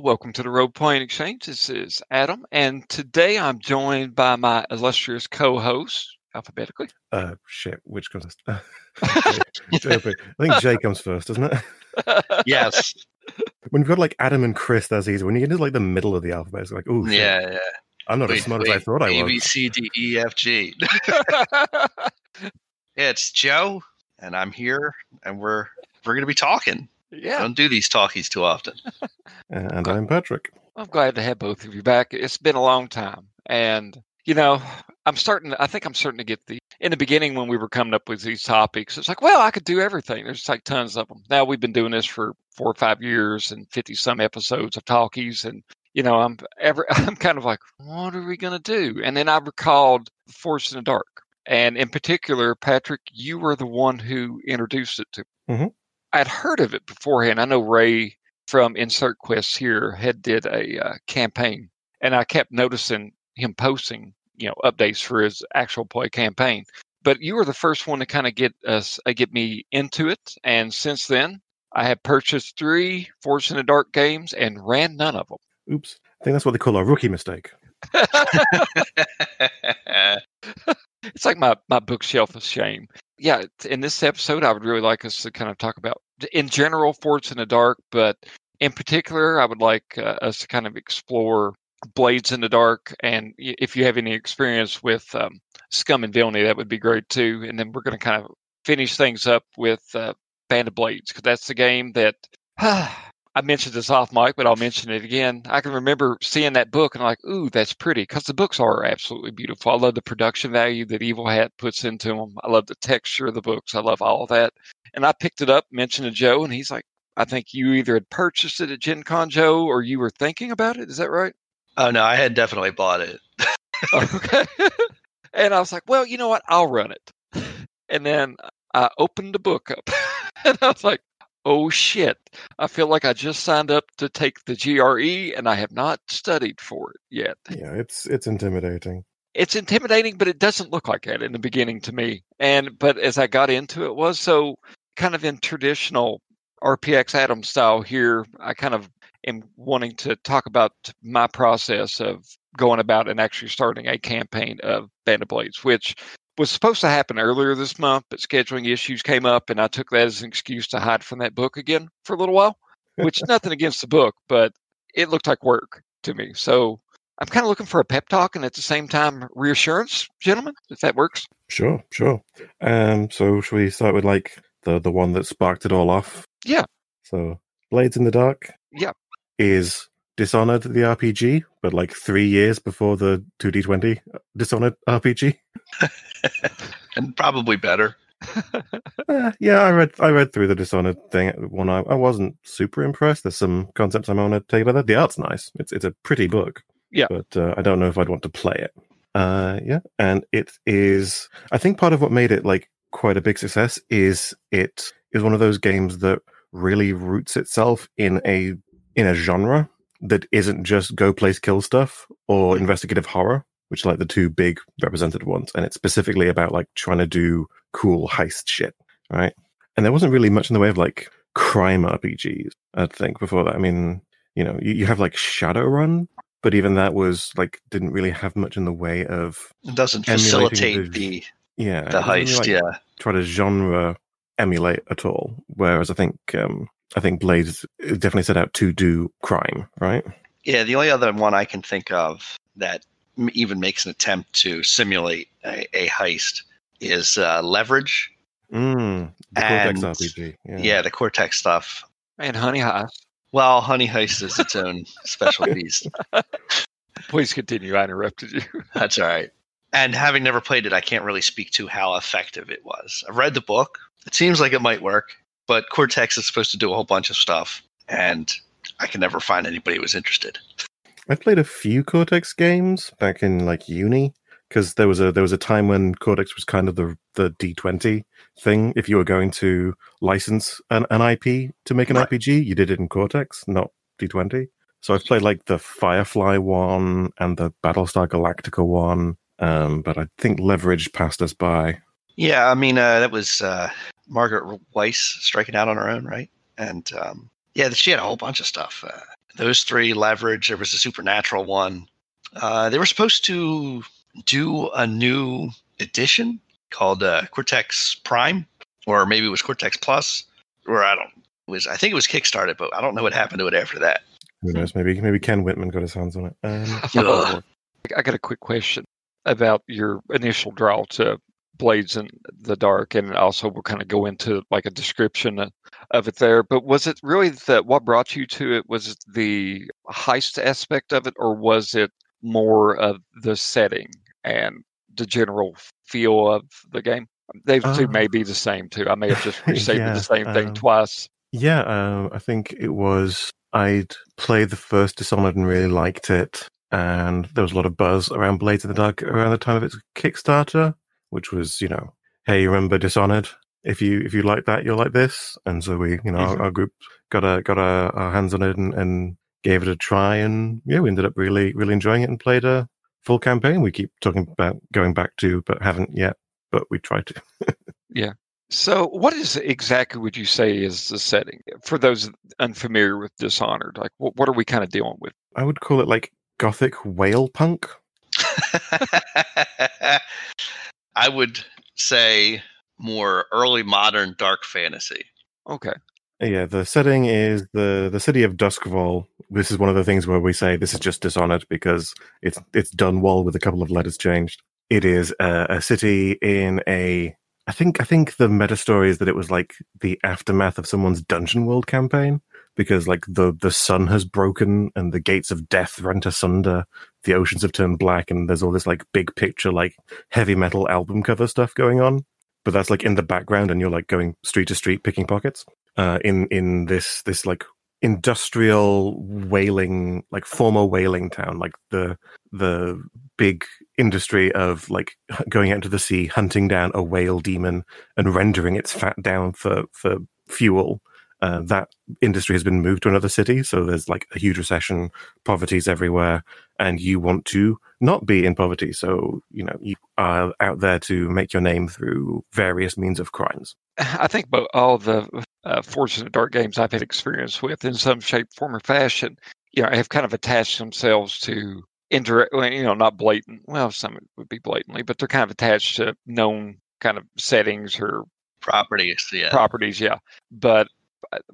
Hello, welcome to the Roleplaying Exchange. This is Adam, and today I'm joined by my illustrious co-host, alphabetically. Uh, shit. Which comes? I think J comes first, doesn't it? Yes. When you've got like Adam and Chris, that's easy. When you get into like the middle of the alphabet, it's like, oh, yeah, yeah. I'm not as smart as I thought I was. B, C, D, E, F, G. It's Joe, and I'm here, and we're we're gonna be talking. Yeah, Don't do these talkies too often. And I'm Patrick. I'm glad to have both of you back. It's been a long time, and you know, I'm starting. I think I'm starting to get the. In the beginning, when we were coming up with these topics, it's like, well, I could do everything. There's like tons of them. Now we've been doing this for four or five years and fifty some episodes of talkies, and you know, I'm ever. I'm kind of like, what are we gonna do? And then I recalled Forged in the Dark, and in particular, Patrick, you were the one who introduced it to. me. Mhm. I'd heard of it beforehand. I know Ray from Insert Quest here had did a uh, campaign, and I kept noticing him posting, you know, updates for his actual play campaign. But you were the first one to kind of get us, uh, get me into it, and since then, I have purchased three Forged in the Dark games and ran none of them. Oops. I think that's what they call a rookie mistake. it's like my my bookshelf of shame. Yeah, in this episode, I would really like us to kind of talk about, in general, Forged in the Dark, but in particular, I would like uh, us to kind of explore Blades in the Dark, and if you have any experience with um, Scum and Villainy, that would be great too. And then we're going to kind of finish things up with uh, Band of Blades because that's the game that. I mentioned this off mic, but I'll mention it again. I can remember seeing that book and like, ooh, that's pretty because the books are absolutely beautiful. I love the production value that Evil Hat puts into them. I love the texture of the books. I love all of that. And I picked it up, mentioned to Joe, and he's like, I think you either had purchased it at Gen Con, Joe, or you were thinking about it. Is that right? oh no, I had definitely bought it. okay. and I was like, well, you know what? I'll run it. And then I opened the book up and I was like, oh shit. I feel like I just signed up to take the GRE and I have not studied for it yet. Yeah, it's it's intimidating. It's intimidating, but it doesn't look like that in the beginning to me. And but as I got into it was so kind of in traditional RPX Adam style here, I kind of am wanting to talk about my process of going about and actually starting a campaign of Band of Blades, which was supposed to happen earlier this month, but scheduling issues came up, and I took that as an excuse to hide from that book again for a little while. Which is nothing against the book, but it looked like work to me. So I'm kind of looking for a pep talk and at the same time reassurance, gentlemen, if that works. Sure, sure. Um, so should we start with like the the one that sparked it all off? Yeah. So Blades in the Dark. Yeah. Is Dishonored the RPG, but like three years before the 2D20 Dishonored RPG. and probably better. Uh, yeah, I read I read through the Dishonored thing. One I, I wasn't super impressed. There's some concepts I want to take about that. The art's nice. It's it's a pretty book. Yeah. but uh, I don't know if I'd want to play it. Uh, yeah, and it is. I think part of what made it like quite a big success is it is one of those games that really roots itself in a in a genre that isn't just go place kill stuff or investigative horror, which are like the two big represented ones, and it's specifically about like trying to do cool heist shit, right? And there wasn't really much in the way of like crime RPGs, I think, before that. I mean, you know, you, you have like Shadowrun, but even that was like didn't really have much in the way of It doesn't facilitate the- the yeah the really, heist. like, yeah. try to genre emulate at all. Whereas I think um I think Blades definitely set out to do crime, right? Yeah, the only other one I can think of that even makes an attempt to simulate a, a heist is uh, Leverage. Mm, the Cortex And- RPG. Yeah. Yeah. the Cortex stuff. And Honey Heist. Well, Honey Heist is its own special beast. Please continue. I interrupted you. That's all right. And having never played it, I can't really speak to how effective it was. I've read the book. It seems like it might work, but Cortex is supposed to do a whole bunch of stuff, and I can never find anybody who was interested. I played a few Cortex games back in like uni because there was a there was a time when Cortex was kind of the the D twenty thing. If you were going to license an, an IP to make an Right. RPG, you did it in Cortex, not D twenty. So I've played like the Firefly one and the Battlestar Galactica one, um, but I think Leverage passed us by. Yeah, I mean, uh, that was uh, Margaret Weis striking out on her own, right? And um, yeah, she had a whole bunch of stuff. Uh, Those three leverage. There was a supernatural one. Uh, they were supposed to do a new edition called uh, Cortex Prime, or maybe it was Cortex Plus, or I don't. It was I think it was kickstarted, but I don't know what happened to it after that. Who knows? Maybe maybe Ken Whitman got his hands on it. Um, I got a quick question about your initial draw to Blades in the Dark, and also we'll kind of go into like a description of, it there. But was it really that what brought you to it? Was it the heist aspect of it, or was it more of the setting and the general feel of the game? They two Uh, may be the same too. I may have just restated yeah, the same thing um, twice. Yeah, um, I think it was. I'd played the first Dishonored and really liked it, and there was a lot of buzz around Blades in the Dark around the time of its Kickstarter, which was, you know, hey, you remember Dishonored? If you if you like that, you'll like this. And so we, you know, our, Mhm. our group got a got our, our hands on it and, and gave it a try, and yeah, we ended up really really enjoying it and played a full campaign. We keep talking about going back to, but haven't yet. But we tried to. Yeah. So, what is exactly would you say is the setting for those unfamiliar with Dishonored? Like, what, what are we kind of dealing with? I would call it like gothic whale punk. I would say more early modern dark fantasy. Okay, Yeah, the setting is the the city of Doskvol. This is one of the things where we say this is just Dishonored because it's it's Dunwall with a couple of letters changed. It is a, a city in a. I think I think the meta story is that it was like the aftermath of someone's Dungeon World campaign because like the the sun has broken and the gates of death rent asunder, the oceans have turned black, and there's all this like big picture like heavy metal album cover stuff going on. But that's like in the background, and you're like going street to street picking pockets uh, in in this this like industrial whaling like former whaling town like the the big industry of like going out into the sea hunting down a whale demon and rendering its fat down for for fuel uh, that industry has been moved to another city so there's like a huge recession poverty's everywhere and you want to not be in poverty so you know you are out there to make your name through various means of crimes I think about all the uh, Forged in the Dark games I've had experience with in some shape, form, or fashion, you know, have kind of attached themselves to indirect, you know, not blatant. Well, some would be blatantly, but they're kind of attached to known kind of settings or Properties, yeah. properties. Yeah, but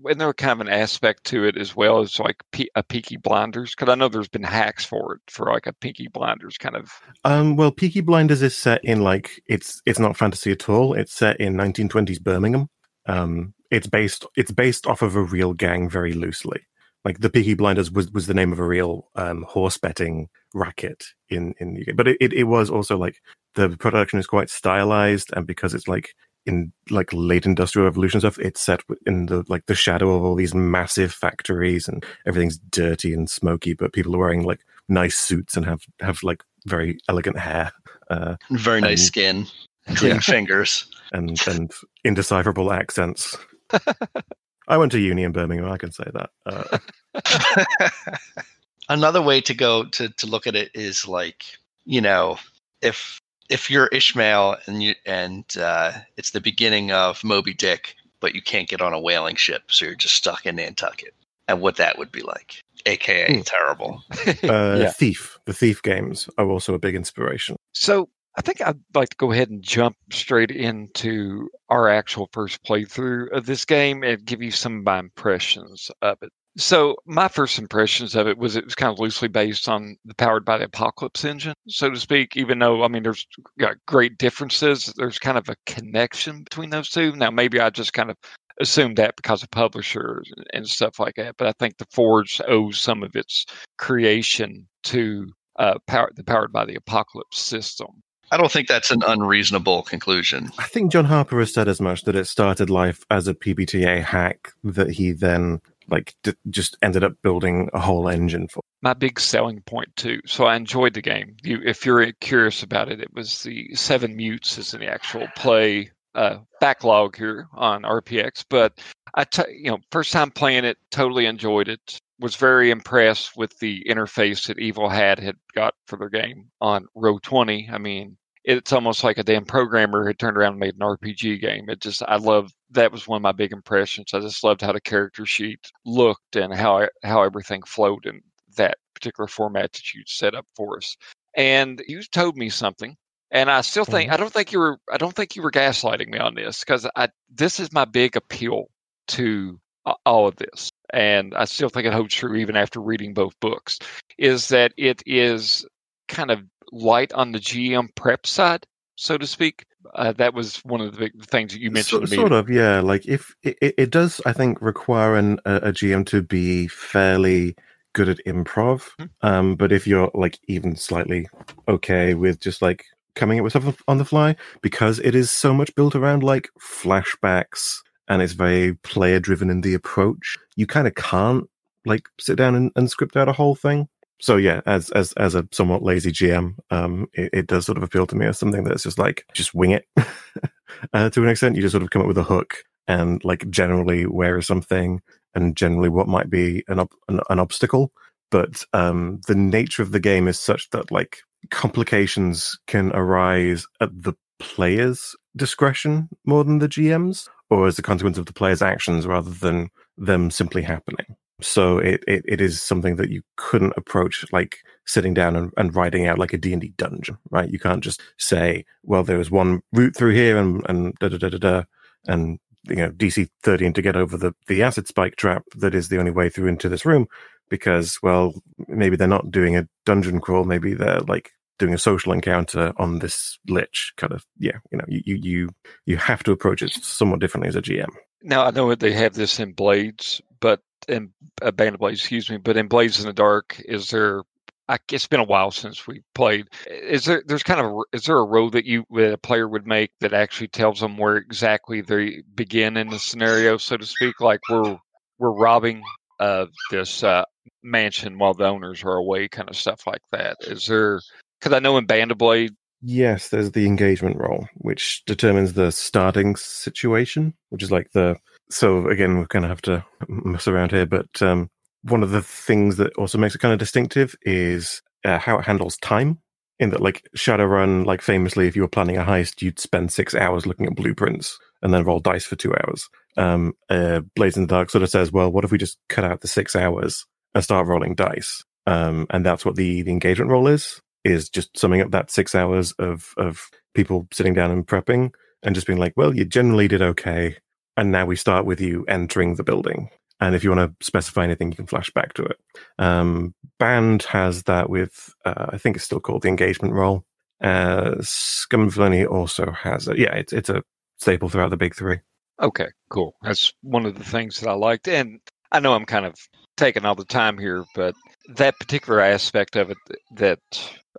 and there kind of an aspect to it as well as like a Peaky Blinders because I know there's been hacks for it for like a Peaky Blinders kind of. Um, well, Peaky Blinders is set in like it's it's not fantasy at all. It's set in 1920s Birmingham. Um, it's based it's based off of a real gang very loosely. Like the Peaky Blinders was, was the name of a real um, horse betting racket in in the UK. But it, it, it was also like the production is quite stylized, and because it's like in like late industrial revolution stuff, it's set in the like the shadow of all these massive factories, and everything's dirty and smoky. But people are wearing like nice suits and have have like very elegant hair uh, Very nice Um, skin, clean Yeah. fingers. and and indecipherable accents. I went to uni in Birmingham. I can say that. Uh, Another way to go to, to look at it is like, you know, if if you're Ishmael and you and uh, it's the beginning of Moby Dick, but you can't get on a whaling ship, so you're just stuck in Nantucket, and what that would be like, aka Hmm. terrible. uh, yeah. Thief, the Thief games are also a big inspiration. So I think I'd like to go ahead and jump straight into our actual first playthrough of this game and give you some of my impressions of it. So my first impressions of it was it was kind of loosely based on the Powered by the Apocalypse engine, so to speak. Even though I mean, there's got great differences. There's kind of a connection between those two. Now maybe I just kind of assumed that because of publishers and stuff like that. But I think the Forge owes some of its creation to uh, power, the Powered by the Apocalypse system. I don't think that's an unreasonable conclusion. I think John Harper has said as much that it started life as a PBTA hack that he then like d- just ended up building a whole engine for. my big selling point too. So I enjoyed the game. You, if you're curious about it, it was the Seven Mutes is the actual play uh, backlog here on RPX. But I, t- you know, first time playing it, totally enjoyed it. Was very impressed with the interface that Evil Hat had got for their game on Roll20. I mean, it's almost like a damn programmer had turned around and made an RPG game. It just I love that was one of my big impressions. I just loved how the character sheet looked and how how everything flowed in that particular format that you set up for us. And you told me something, and I still think Mhm. I don't think you were I don't think you were gaslighting me on this because I this is my big appeal to all of this, and I still think it holds true even after reading both books. Is that it is kind of light on the GM prep side, so to speak. Uh, that was one of the big things that you mentioned So- to me. sort of, yeah. Like if it, it- does, I think require an, a, GM to be fairly good at improv. Mhm. Um, but if you're like even slightly okay with just like coming up with stuff on the fly, because it is so much built around like flashbacks and it's very player driven in the approach, you kind of can't like sit down and, and script out a whole thing. So yeah, as as as a somewhat lazy GM, um, it, it does sort of appeal to me as something that's just like just wing it. uh, to an extent, you just sort of come up with a hook and like generally where is something and generally what might be an an, an obstacle. But um, the nature of the game is such that like complications can arise at the player's discretion more than the GM's, or as a consequence of the player's actions rather than them simply happening. So it, it, it is something that you couldn't approach like sitting down and, and writing out like a D&D dungeon, right? You can't just say, well, there was one route through here and, and da da da da da, and you know, DC 13 to get over the, the acid spike trap that is the only way through into this room because, well, maybe they're not doing a dungeon crawl. Maybe they're like doing a social encounter on this lich kind of, yeah, you know, you, you, you, you have to approach it somewhat differently as a GM. Now I know they have this in Blades, but in uh, Band of Blades, excuse me. But in Blades in the Dark, is there? I, it's been a while since we played. Is there? There's kind of. a- Is there a roll that you that a player would make that actually tells them where exactly they begin in the scenario, so to speak? Like we're we're robbing uh, this uh, mansion while the owners are away, kind of stuff like that. Is there? Because I know in Band of Blade, Yes, there's the engagement roll, which determines the starting situation, which is like the. So again, we're going to have to mess around here, but um, one of the things that also makes it kind of distinctive is uh, how it handles time. In that, like Shadowrun, like famously, if you were planning a heist, you'd spend six hours looking at blueprints and then roll dice for two hours. Um, uh, in the Dark sort of says, well, what if we just cut out the six hours and start rolling dice? Um, and that's what the, the engagement roll is is just summing up that six hours of of people sitting down and prepping and just being like, well, you generally did okay, and now we start with you entering the building. And if you want to specify anything, you can flash back to it. Um, Band has that with, uh, I think it's still called the engagement roll. Uh, Scum Villainy also has it. Yeah, it's it's a staple throughout the big three. Okay, cool. That's one of the things that I liked. And I know I'm kind of taking all the time here, but that particular aspect of it that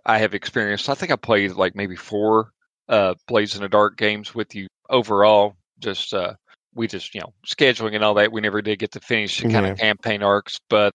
I have experienced, I think I played like maybe four uh Blades in the Dark games with you overall. Just uh we just, you know, scheduling and all that, we never did get to finish the kind of campaign arcs, but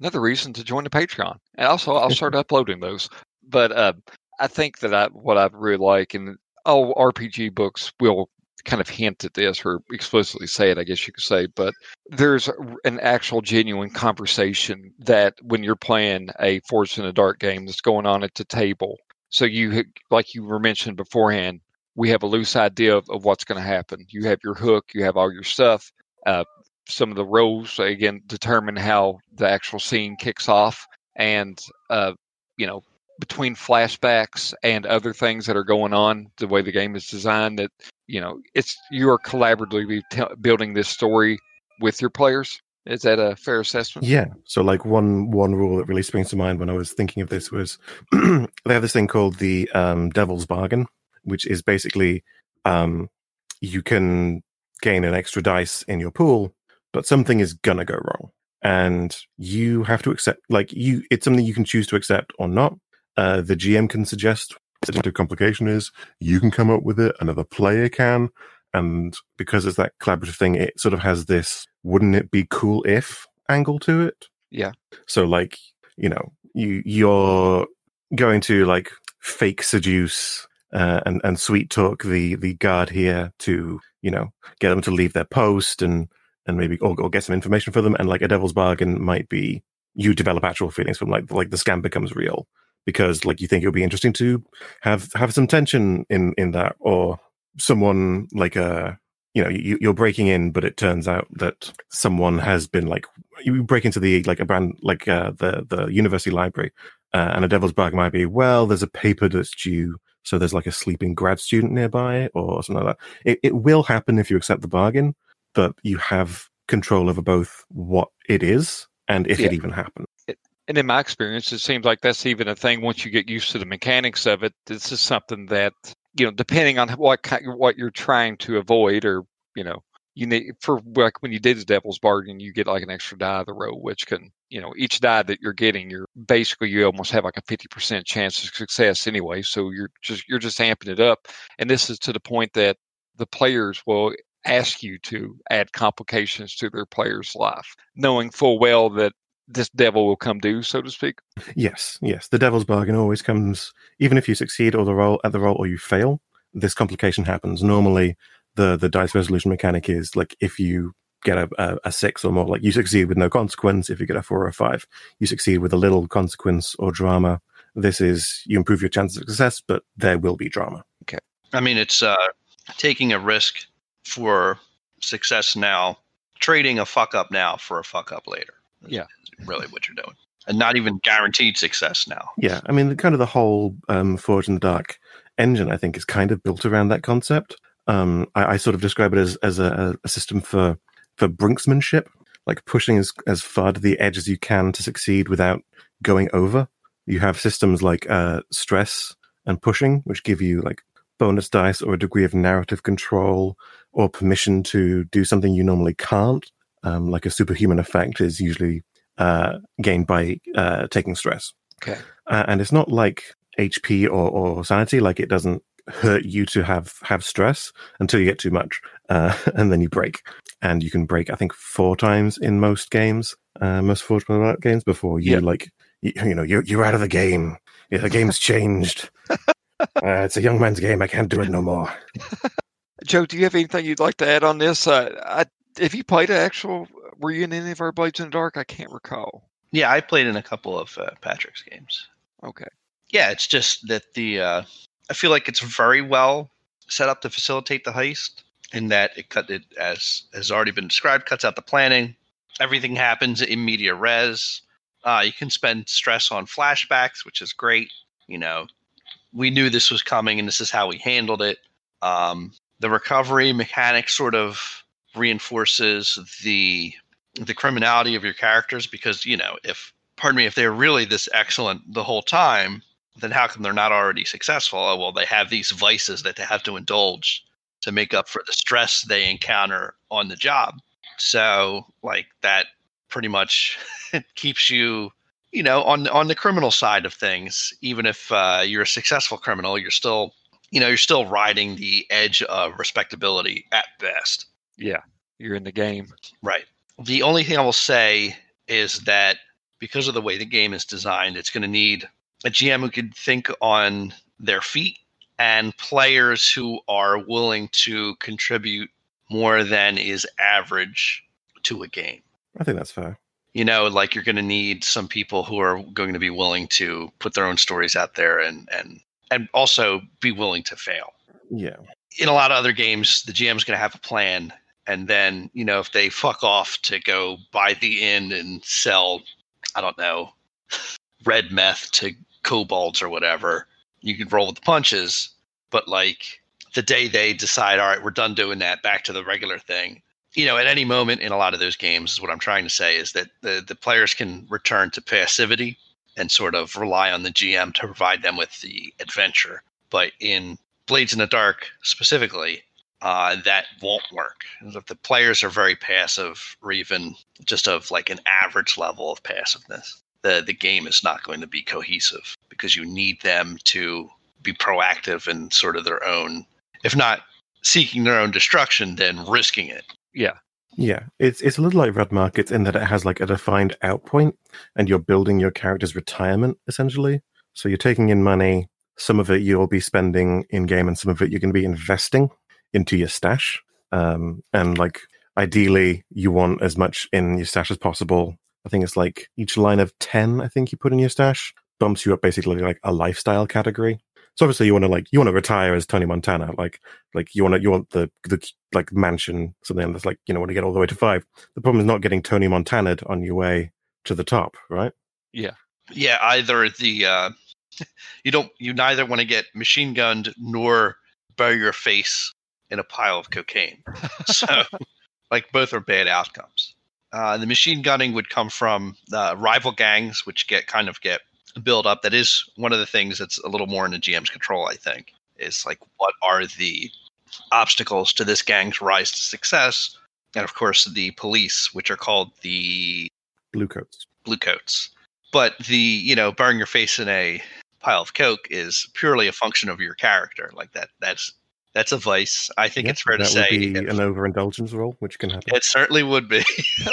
another reason to join the Patreon. And also I'll start uploading those. But uh I think that I what I really like and all RPG books will kind of hint at this or explicitly say it, I guess you could say, but there's an actual genuine conversation that when you're playing a Forged in the Dark game that's going on at the table. So you, like you were mentioned beforehand, we have a loose idea of, of what's going to happen. You have your hook, you have all your stuff. Uh, some of the roles again determine how the actual scene kicks off, and uh, you know between flashbacks and other things that are going on, the way the game is designed, that you know it's you are collaboratively t- building this story with your players. Is that a fair assessment? Yeah. So like one one rule that really springs to mind when I was thinking of this was they have this thing called the um, Devil's Bargain, which is basically um, you can gain an extra dice in your pool, but something is gonna go wrong, and you have to accept. Like you, it's something you can choose to accept or not. Uh, the GM can suggest what the complication is. You can come up with it. Another player can. And because it's that collaborative thing, it sort of has this wouldn't it be cool if angle to it. Yeah. So like, you know, you you're going to like fake seduce uh, and and sweet talk the the guard here to you know get them to leave their post and and maybe or, or get some information for them. And like a devil's bargain might be you develop actual feelings from like like the scam becomes real because like you think it would be interesting to have have some tension in in that or someone like a you know you, you're breaking in but it turns out that someone has been like you break into the like a brand like uh, the the university library uh, and a devil's bargain might be well there's a paper that's due so there's like a sleeping grad student nearby or something like that it, it will happen if you accept the bargain but you have control over both what it is and if Yeah. it even happens And in my experience, it seems like that's even a thing. Once you get used to the mechanics of it, this is something that you know, depending on what what you're trying to avoid, or you know, you need for like when you did the Devil's Bargain, you get like an extra die of the roll, which can you know each die that you're getting, you're basically you almost have like a fifty percent chance of success anyway. So you're just you're just amping it up, and this is to the point that the players will ask you to add complications to their player's life, knowing full well that this devil will come due, so to speak. Yes, yes. The devil's bargain always comes, even if you succeed or the roll at the roll or you fail. This complication happens. Normally, the the dice resolution mechanic is like if you get a, a, a six or more, like you succeed with no consequence. If you get a four or a five, you succeed with a little consequence or drama. This is you improve your chances of success, but there will be drama. Okay, I mean, it's uh, taking a risk for success now, trading a fuck up now for a fuck up later. Is- Yeah. really what you're doing, and not even guaranteed success now. Yeah, I mean, the, kind of the whole um, Forged in the Dark engine, I think, is kind of built around that concept. Um, I, I sort of describe it as as a, a system for for brinksmanship, like pushing as as far to the edge as you can to succeed without going over. You have systems like uh, stress and pushing, which give you like bonus dice or a degree of narrative control or permission to do something you normally can't. Um, like a superhuman effect is usually uh, gained by uh, taking stress Okay. uh, and it's not like HP or, or sanity. Like it doesn't hurt you to have have stress until you get too much, uh, and then you break. And you can break, I think, four times in most games, uh, most Forge Player games before you Yeah. like, you, you know, you're you're out of the game. Yeah, the game's changed. uh, it's a young man's game. I can't do it no more. Joe, do you have anything you'd like to add on this? Uh, I, if you played an actual, were you in any of our Blades in the Dark? I can't recall. Yeah, I played in a couple of uh, Patrick's games. Okay. Yeah, it's just that the uh, I feel like it's very well set up to facilitate the heist, in that it cut it as has already been described, cuts out the planning. Everything happens in media res. Uh, you can spend stress on flashbacks, which is great. You know, we knew this was coming, and this is how we handled it. Um, the recovery mechanic sort of reinforces the the criminality of your characters because you know if pardon me if they're really this excellent the whole time then how come they're not already successful oh, well they have these vices that they have to indulge to make up for the stress they encounter on the job so like that pretty much keeps you you know on on the criminal side of things even if uh, you're a successful criminal you're still you know you're still riding the edge of respectability at best Yeah. You're in the game. Right. The only thing I will say is that because of the way the game is designed, it's going to need a GM who can think on their feet and players who are willing to contribute more than is average to a game. I think that's fair. You know, like you're going to need some people who are going to be willing to put their own stories out there and and and also be willing to fail Yeah. in a lot of other games, the GM's going to have a plan, and then you know if they fuck off to go buy the inn and sell, I don't know, red meth to kobolds or whatever, you can roll with the punches. But like the day they decide, all right, we're done doing that, back to the regular thing. You know, at any moment in a lot of those games, is what I'm trying to say is that the the players can return to passivity and sort of rely on the GM to provide them with the adventure. But in Blades in the Dark specifically, uh, that won't work. If the players are very passive, or even just of like an average level of passiveness, the the game is not going to be cohesive because you need them to be proactive and sort of their own, if not seeking their own destruction, then risking it. Yeah. Yeah, it's it's a little like Red Markets in that it has like a defined out point, and you're building your character's retirement essentially. So you're taking in money. Some of it you'll be spending in game, and some of it you're going to be investing into your stash. Um, and like ideally, you want as much in your stash as possible. I think it's like each line of ten. I think you put in your stash bumps you up basically like a lifestyle category. So obviously you want to like you want to retire as Tony Montana, like like you want to you want the the like mansion something that's like you know want to get all the way to five. The problem is not getting Tony Montana on your way to the top, right? Yeah, yeah, either the uh, you don't you neither want to get machine gunned nor bury your face in a pile of cocaine. So like both are bad outcomes. Uh, the machine gunning would come from uh, rival gangs, which get kind of get build up. That is one of the things that's a little more in the GM's control. I think is like what are the obstacles to this gang's rise to success, and of course the police, which are called the Bluecoats. Bluecoats. But the you know burying your face in a pile of coke is purely a function of your character. Like that. That's that's a vice. I think Yeah, it's fair to that say. would be It- an overindulgence role, which can happen. it certainly would be.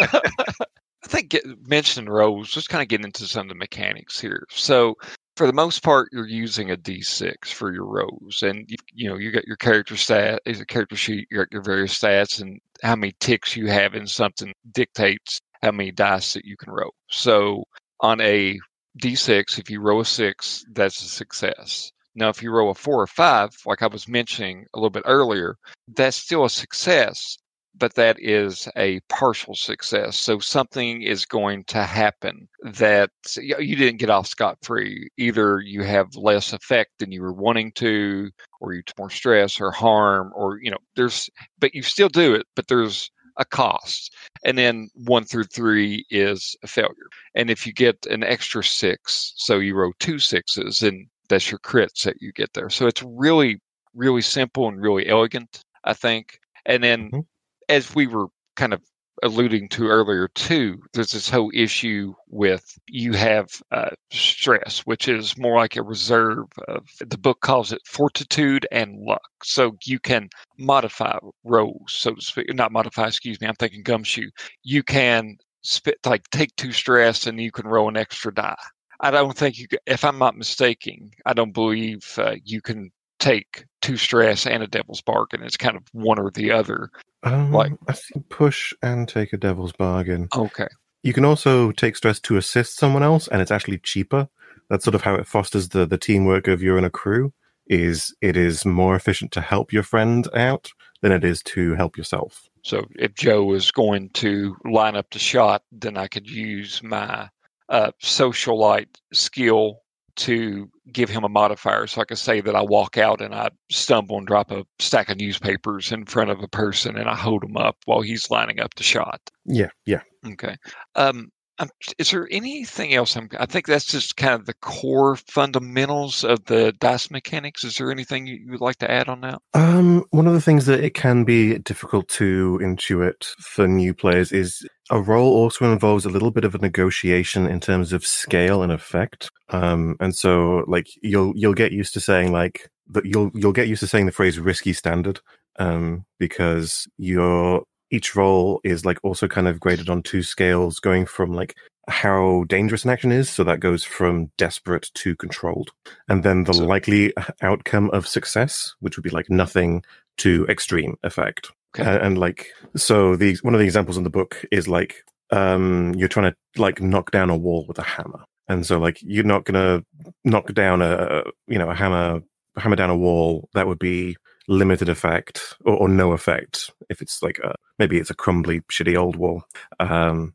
I think get, mentioning roles, just kind of getting into some of the mechanics here. So, for the most part, you're using a D6 for your rows, and you, you know you got your character stat, is a character sheet, you got your various stats, and how many ticks you have in something dictates how many dice that you can roll. So, on a D6, if you roll a six, that's a success. Now, if you roll a four or five, like I was mentioning a little bit earlier, that's still a success, but that is a partial success. So something is going to happen that you didn't get off scot free. Either you have less effect than you were wanting to, or you more stress or harm, or, you know, there's, but you still do it, but there's a cost. And then one through three is a failure. And if you get an extra six, so you roll two sixes, and that's your crits that you get there. So it's really, really simple and really elegant, I think. And then Mhm. as we were kind of alluding to earlier too there's this whole issue with you have uh, stress which is more like a reserve of the book calls it fortitude and luck so you can modify rolls so to speak not modify excuse me i'm thinking gumshoe you can spit like take two stress and you can roll an extra die i don't think you if i'm not mistaken i don't believe uh, you can take two stress and a devil's bargain it's kind of one or the other Um, like- I think push and take a devil's bargain. okay You can also take stress to assist someone else, and it's actually cheaper. That's sort of how it fosters the the teamwork of you and a crew. Is it is more efficient to help your friend out than it is to help yourself. So if Joe is going to line up the shot, then I could use my uh, socialite skill to give him a modifier. So I could say that I walk out and I stumble and drop a stack of newspapers in front of a person and I hold him up while he's lining up the shot. Yeah, yeah. Okay. Um, I'm, is there anything else? I'm, I think that's just kind of the core fundamentals of the dice mechanics. Is there anything you would like to add on that? Um, one of the things that it can be difficult to intuit for new players is a role also involves a little bit of a negotiation in terms of scale and effect. Um, and so like you'll you'll get used to saying like that you'll you'll get used to saying the phrase risky standard um, because your each role is like also kind of graded on two scales going from like how dangerous an action is so that goes from desperate to controlled and then the So- likely outcome of success which would be like nothing to extreme effect Okay. And like so the one of the examples in the book is like um you're trying to like knock down a wall with a hammer and so like you're not gonna knock down a you know a hammer hammer down a wall that would be limited effect or, or no effect if it's like a, maybe it's a crumbly shitty old wall um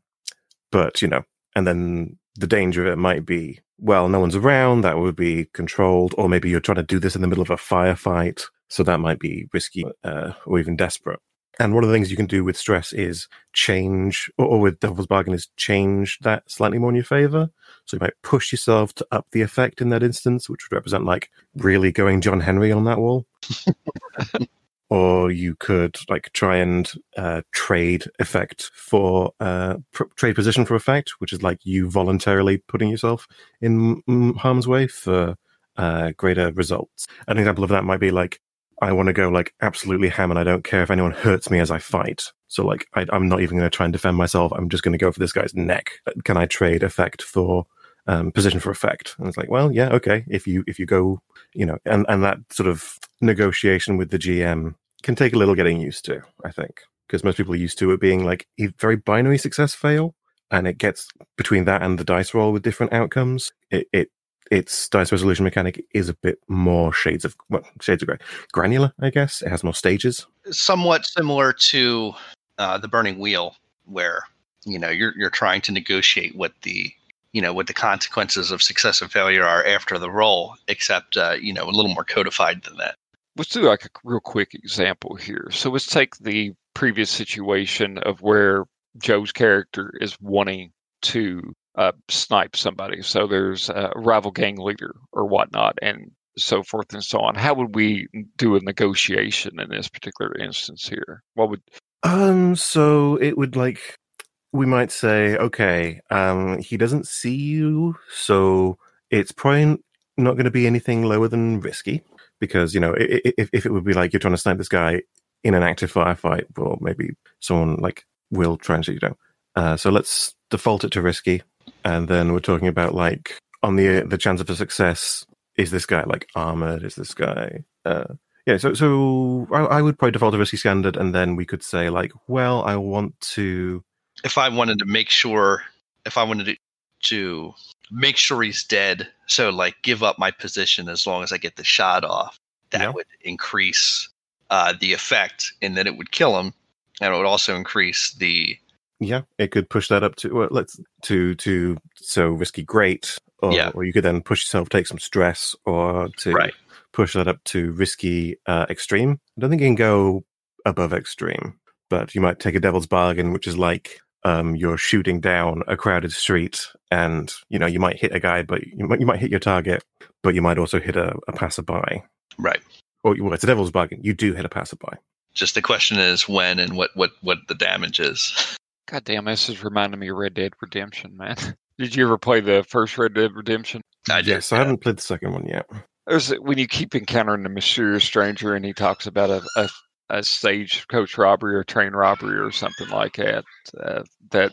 but you know and then the danger of it might be well no one's around that would be controlled or maybe you're trying to do this in the middle of a firefight so that might be risky uh, or even desperate and one of the things you can do with stress is change or, or with devil's bargain is change that slightly more in your favor so you might push yourself to up the effect in that instance which would represent like really going john henry on that wall or you could like try and uh, trade effect for uh, pr- trade position for effect, which is like you voluntarily putting yourself in harm's way for uh, greater results. An example of that might be like I want to go like absolutely ham, and I don't care if anyone hurts me as I fight. So like I, I'm not even going to try and defend myself. I'm just going to go for this guy's neck. Can I trade effect for um, position for effect? And it's like, well, yeah, okay. If you if you go, you know, and and that sort of negotiation with the GM can take a little getting used to, I think, because most people are used to it being like very binary success fail, and it gets between that and the dice roll with different outcomes. It it its dice resolution mechanic is a bit more shades of well, shades of gray, granular. I guess it has more stages. Somewhat similar to uh, the Burning Wheel, where you know you're you're trying to negotiate what the you know what the consequences of success and failure are after the roll, except uh, you know a little more codified than that. Let's do like a real quick example here. So let's take the previous situation of where Joe's character is wanting to uh, snipe somebody. So there's a rival gang leader or whatnot, and so forth and so on. How would we do a negotiation in this particular instance here? What would Um, so it would like we might say, okay, um, he doesn't see you, so it's probably not going to be anything lower than risky because you know if if it would be like you're trying to snipe this guy in an active firefight, well, maybe someone like will try and shoot you down. Uh, so let's default it to risky, and then we're talking about like on the the chance of a success. Is this guy like armored? Is this guy? Uh, yeah, so so I, I would probably default to risky standard, and then we could say like, well, I want to. If I wanted to make sure, if I wanted to, to make sure he's dead, so like give up my position as long as I get the shot off, that Yeah. would increase uh, the effect, and then it would kill him, and it would also increase the Yeah, it could push that up to well, let's to to so risky great, or Yeah. or you could then push yourself, take some stress, or to right. push that up to risky uh, extreme. I don't think you can go above extreme, but you might take a devil's bargain, which is like um, you're shooting down a crowded street, and you know you might hit a guy, but you might you might hit your target, but you might also hit a, a passerby. Right. Or well, it's a devil's bargain. You do hit a passerby. Just the question is when and what what what the damage is. God damn, this is reminding me of Red Dead Redemption, man. Did you ever play the first Red Dead Redemption? I did, yes, I haven't played the second one yet. There's when you keep encountering the mysterious stranger, and he talks about a a, a stagecoach robbery or train robbery or something like that. Uh, that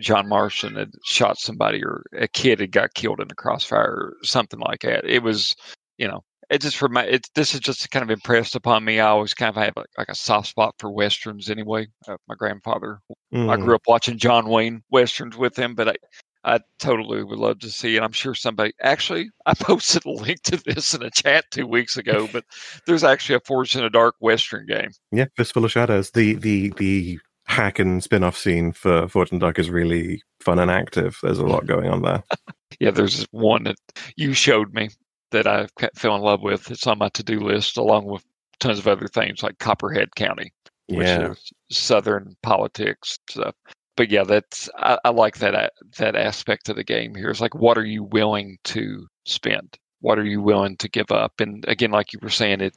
John Marston had shot somebody, or a kid had got killed in a crossfire, or something like that. It was, you know, it just remi- it, This is just kind of impressed upon me. I always kind of have like, like a soft spot for westerns anyway. Uh, my grandfather I Mm. grew up watching John Wayne westerns with him, but I, I totally would love to see it. I'm sure somebody actually I posted a link to this in a chat two weeks ago, but there's actually a Forged in the Dark western game. Yeah, Fistful of Shadows. The the the hack and spin off scene for Forged in the Dark is really fun and active. There's a lot going on there. Yeah, there's one that you showed me that I fell in love with. It's on my to do list along with tons of other things like Copperhead County. which Yeah. is Southern politics stuff. But yeah, that's I, I like that that aspect of the game here. It's like, what are you willing to spend? What are you willing to give up? And again, like you were saying, it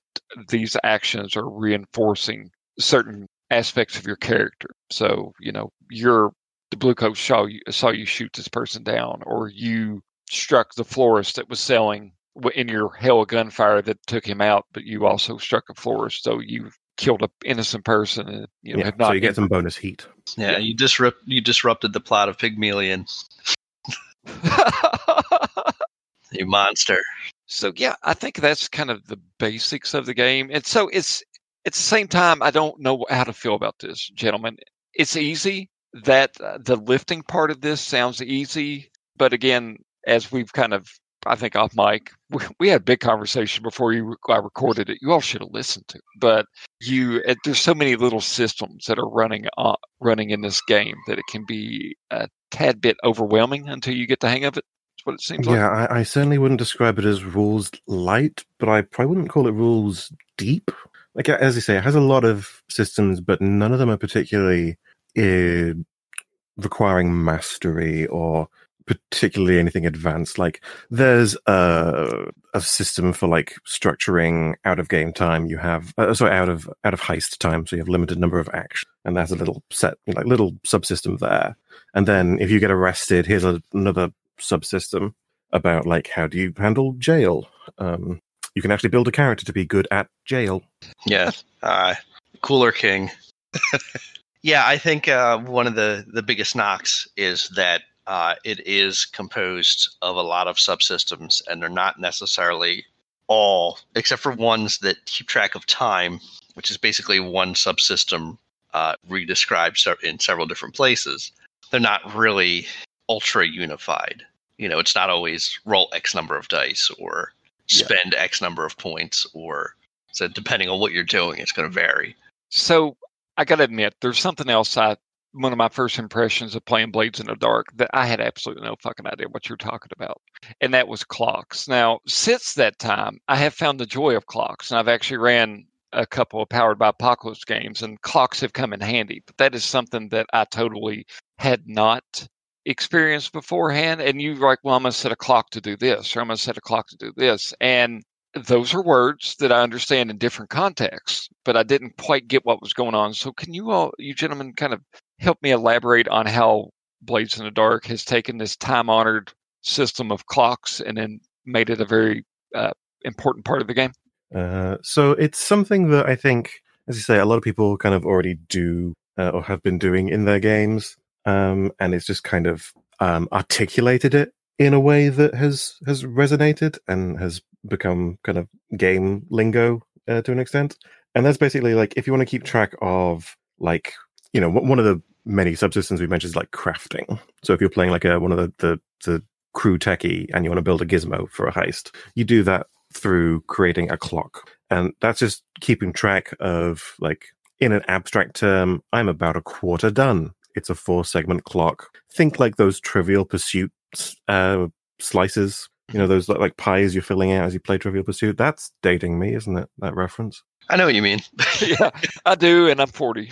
these actions are reinforcing certain aspects of your character. So you know, you're the blue coat saw you saw you shoot this person down, or you struck the florist that was selling in your hail of gunfire that took him out, but you also struck a florist, so you killed an innocent person and you know yeah. have not So you get some bonus heat. Yeah, Yeah. you disrupt you disrupted the plot of Pygmalion. You monster. so yeah, I think that's kind of the basics of the game. And so it's at the same time, I don't know how to feel about this, gentlemen. It's easy that uh, the lifting part of this sounds easy, but again, as we've kind of I think off mic, we, we had a big conversation before you I recorded it. You all should have listened to, but you it, there's so many little systems that are running uh, running in this game that it can be a tad bit overwhelming until you get the hang of it. That's what it seems like. Yeah, I, I certainly wouldn't describe it as rules light, but I probably wouldn't call it rules deep. Like as you say, it has a lot of systems, but none of them are particularly uh, requiring mastery or particularly anything advanced. Like there's a a system for like structuring out of game time. You have uh, sorry out of out of heist time, so you have limited number of actions, and that's a little set like little subsystem there. And then if you get arrested, here's a, another subsystem about like how do you handle jail. Um, you can actually build a character to be good at jail. Yeah. Uh, cooler king. yeah, I think uh, one of the, the biggest knocks is that uh, it is composed of a lot of subsystems, and they're not necessarily all, except for ones that keep track of time, which is basically one subsystem uh, redescribed in several different places. They're not really ultra unified. You know, it's not always roll X number of dice or Yeah. spend X number of points or so depending on what you're doing, it's going to vary. So I got to admit, there's something else. I one of my first impressions of playing Blades in the Dark that I had absolutely no fucking idea what you're talking about, and that was clocks. Now, since that time, I have found the joy of clocks, and I've actually ran a couple of Powered by Apocalypse games, and clocks have come in handy. But that is something that I totally had not experienced beforehand. And you were like, well, I'm going to set a clock to do this, or I'm going to set a clock to do this, and those are words that I understand in different contexts, but I didn't quite get what was going on. So, can you all, you gentlemen, kind of help me elaborate on how Blades in the Dark has taken this time honored system of clocks and then made it a very uh, important part of the game? Uh, so it's something that I think, as you say, a lot of people kind of already do uh, or have been doing in their games, um, and it's just kind of um, articulated it in a way that has has resonated and has become kind of game lingo uh, to an extent. And that's basically like if you want to keep track of like you know one of the many subsystems we mentioned is like crafting. So if you're playing like a one of the the, the crew techie and you want to build a gizmo for a heist, you do that through creating a clock. And that's just keeping track of, like, in an abstract term, I'm about a quarter done. It's a four segment clock. Think like those trivial pursuit uh, slices, you know, those like pies you're filling out as you play Trivial Pursuit. That's dating me, isn't it? That reference? I know what you mean. yeah, I do, and I'm 40.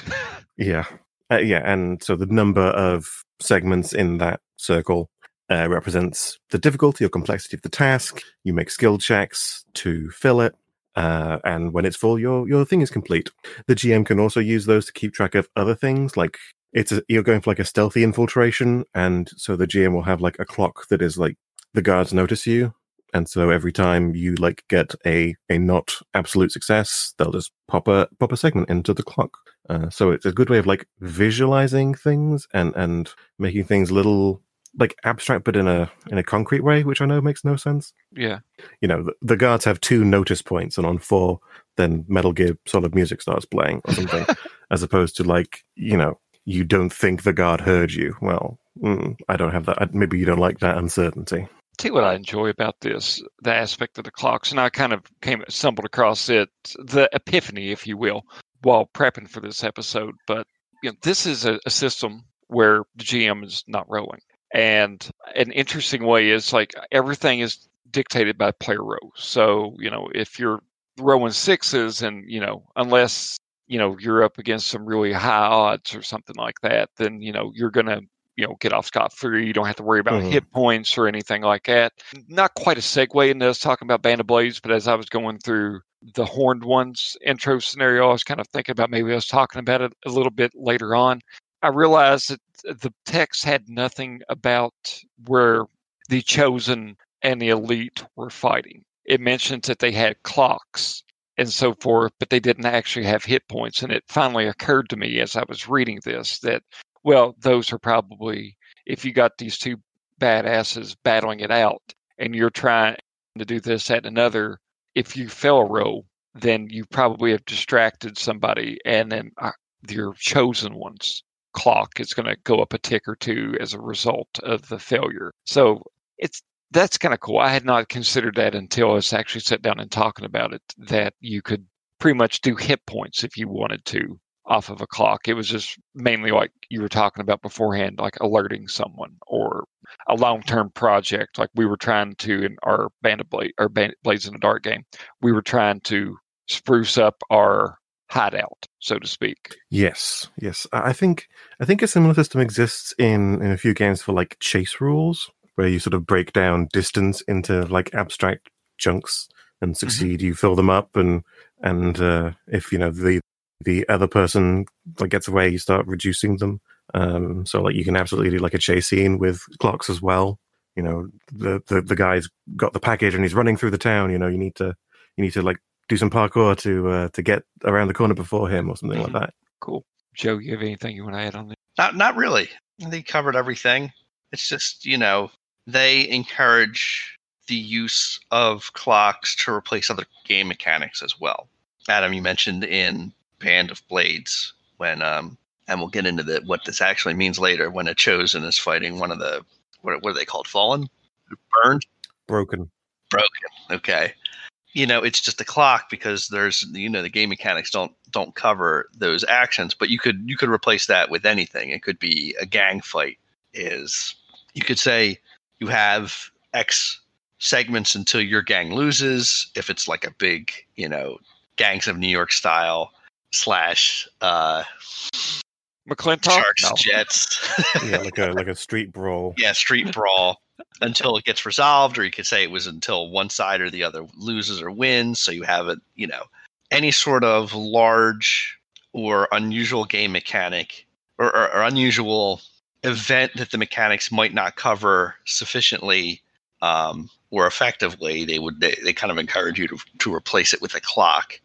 Yeah. Uh, yeah. And so the number of segments in that circle uh, represents the difficulty or complexity of the task. You make skill checks to fill it. Uh, and when it's full, your your thing is complete. The GM can also use those to keep track of other things, like it's a, you're going for like a stealthy infiltration, and so the GM will have like a clock that is like the guards notice you, and so every time you like get a a not absolute success, they'll just pop a pop a segment into the clock. Uh, so it's a good way of like visualizing things and and making things a little like abstract, but in a in a concrete way, which I know makes no sense. Yeah. You know, the, the guards have two notice points, and on four, then Metal Gear Solid music starts playing or something, as opposed to like you know you don't think the guard heard you. Well, mm, I don't have that. Maybe you don't like that uncertainty. Tell you what I enjoy about this, the aspect of the clocks, and I kind of came stumbled across it, the epiphany, if you will, while prepping for this episode. But you know, this is a, a system where the GM is not rolling, and an interesting way is like everything is dictated by player roll. So you know, if you're rolling sixes, and you know, unless you know you're up against some really high odds or something like that, then you know you're gonna you know get off scot free. You don't have to worry about Mhm. hit points or anything like that. Not quite a segue into us talking about Band of Blades, but as I was going through the Horned Ones intro scenario, I was kind of thinking about maybe I was talking about it a little bit later on. I realized that the text had nothing about where the chosen and the elite were fighting. It mentions that they had clocks and so forth, but they didn't actually have hit points. And it finally occurred to me as I was reading this that, well, those are probably, if you got these two badasses battling it out and you're trying to do this at another, if you fail a roll, then you probably have distracted somebody and then uh, your chosen one's clock is going to go up a tick or two as a result of the failure. So it's that's kind of cool. I had not considered that until I was actually sat down and talking about it. That you could pretty much do hit points if you wanted to off of a clock. It was just mainly like you were talking about beforehand, like alerting someone or a long-term project. Like we were trying to in our Band of Blade or Band, Blades in the Dark game, we were trying to spruce up our hideout, so to speak. Yes, yes. I think I think a similar system exists in in a few games for like chase rules, where you sort of break down distance into like abstract chunks and succeed. You fill them up, and and uh, if you know the the other person like gets away, you start reducing them. Um, so like you can absolutely do like a chase scene with clocks as well. You know, the the the guy's got the package and he's running through the town. You know, you need to you need to like do some parkour to uh, to get around the corner before him or something Mhm. like that. Cool. Joe, you have anything you want to add on this? Not not really. They covered everything. It's just, you know, they encourage the use of clocks to replace other game mechanics as well. Adam, you mentioned in Band of Blades when um and we'll get into the what this actually means later when a chosen is fighting one of the what, what are they called? Fallen? Burned, Broken. broken. Okay. You know, it's just a clock because there's you know the game mechanics don't don't cover those actions, but you could you could replace that with anything. It could be a gang fight. Is you could say you have X segments until your gang loses. If it's like a big, you know, gangs of New York style slash uh, McClintock. Sharks No. Jets. Yeah, like a like a street brawl. yeah, street brawl until it gets resolved, or you could say it was until one side or the other loses or wins. So you have it, you know, any sort of large or unusual game mechanic or, or, or unusual event that the mechanics might not cover sufficiently um, or effectively, they would they, they kind of encourage you to to replace it with a clock w-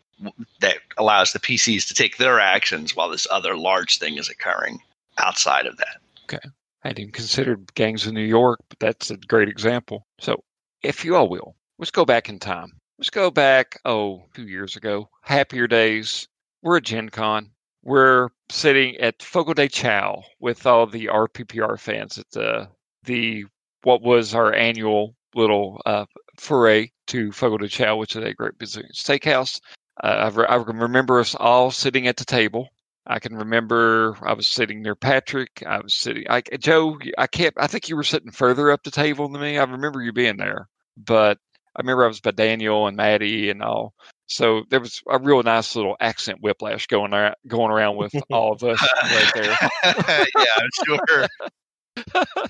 that allows the PCs to take their actions while this other large thing is occurring outside of that. Okay. I didn't consider gangs in New York, but that's a great example. So, if you all will, let's go back in time. Let's go back, oh, a few years ago. Happier days. We're at Gen Con. We're sitting at Fogo de Chao with all the RPPR fans at the, the what was our annual little uh, foray to Fogo de Chao, which is a great Brazilian steakhouse. Uh, I, re- I remember us all sitting at the table. I can remember I was sitting near Patrick. I was sitting, I, Joe, I can't, I think you were sitting further up the table than me. I remember you being there, but I remember I was by Daniel and Maddie and all. So there was a real nice little accent whiplash going around, going around with all of us right there. yeah, I'm sure.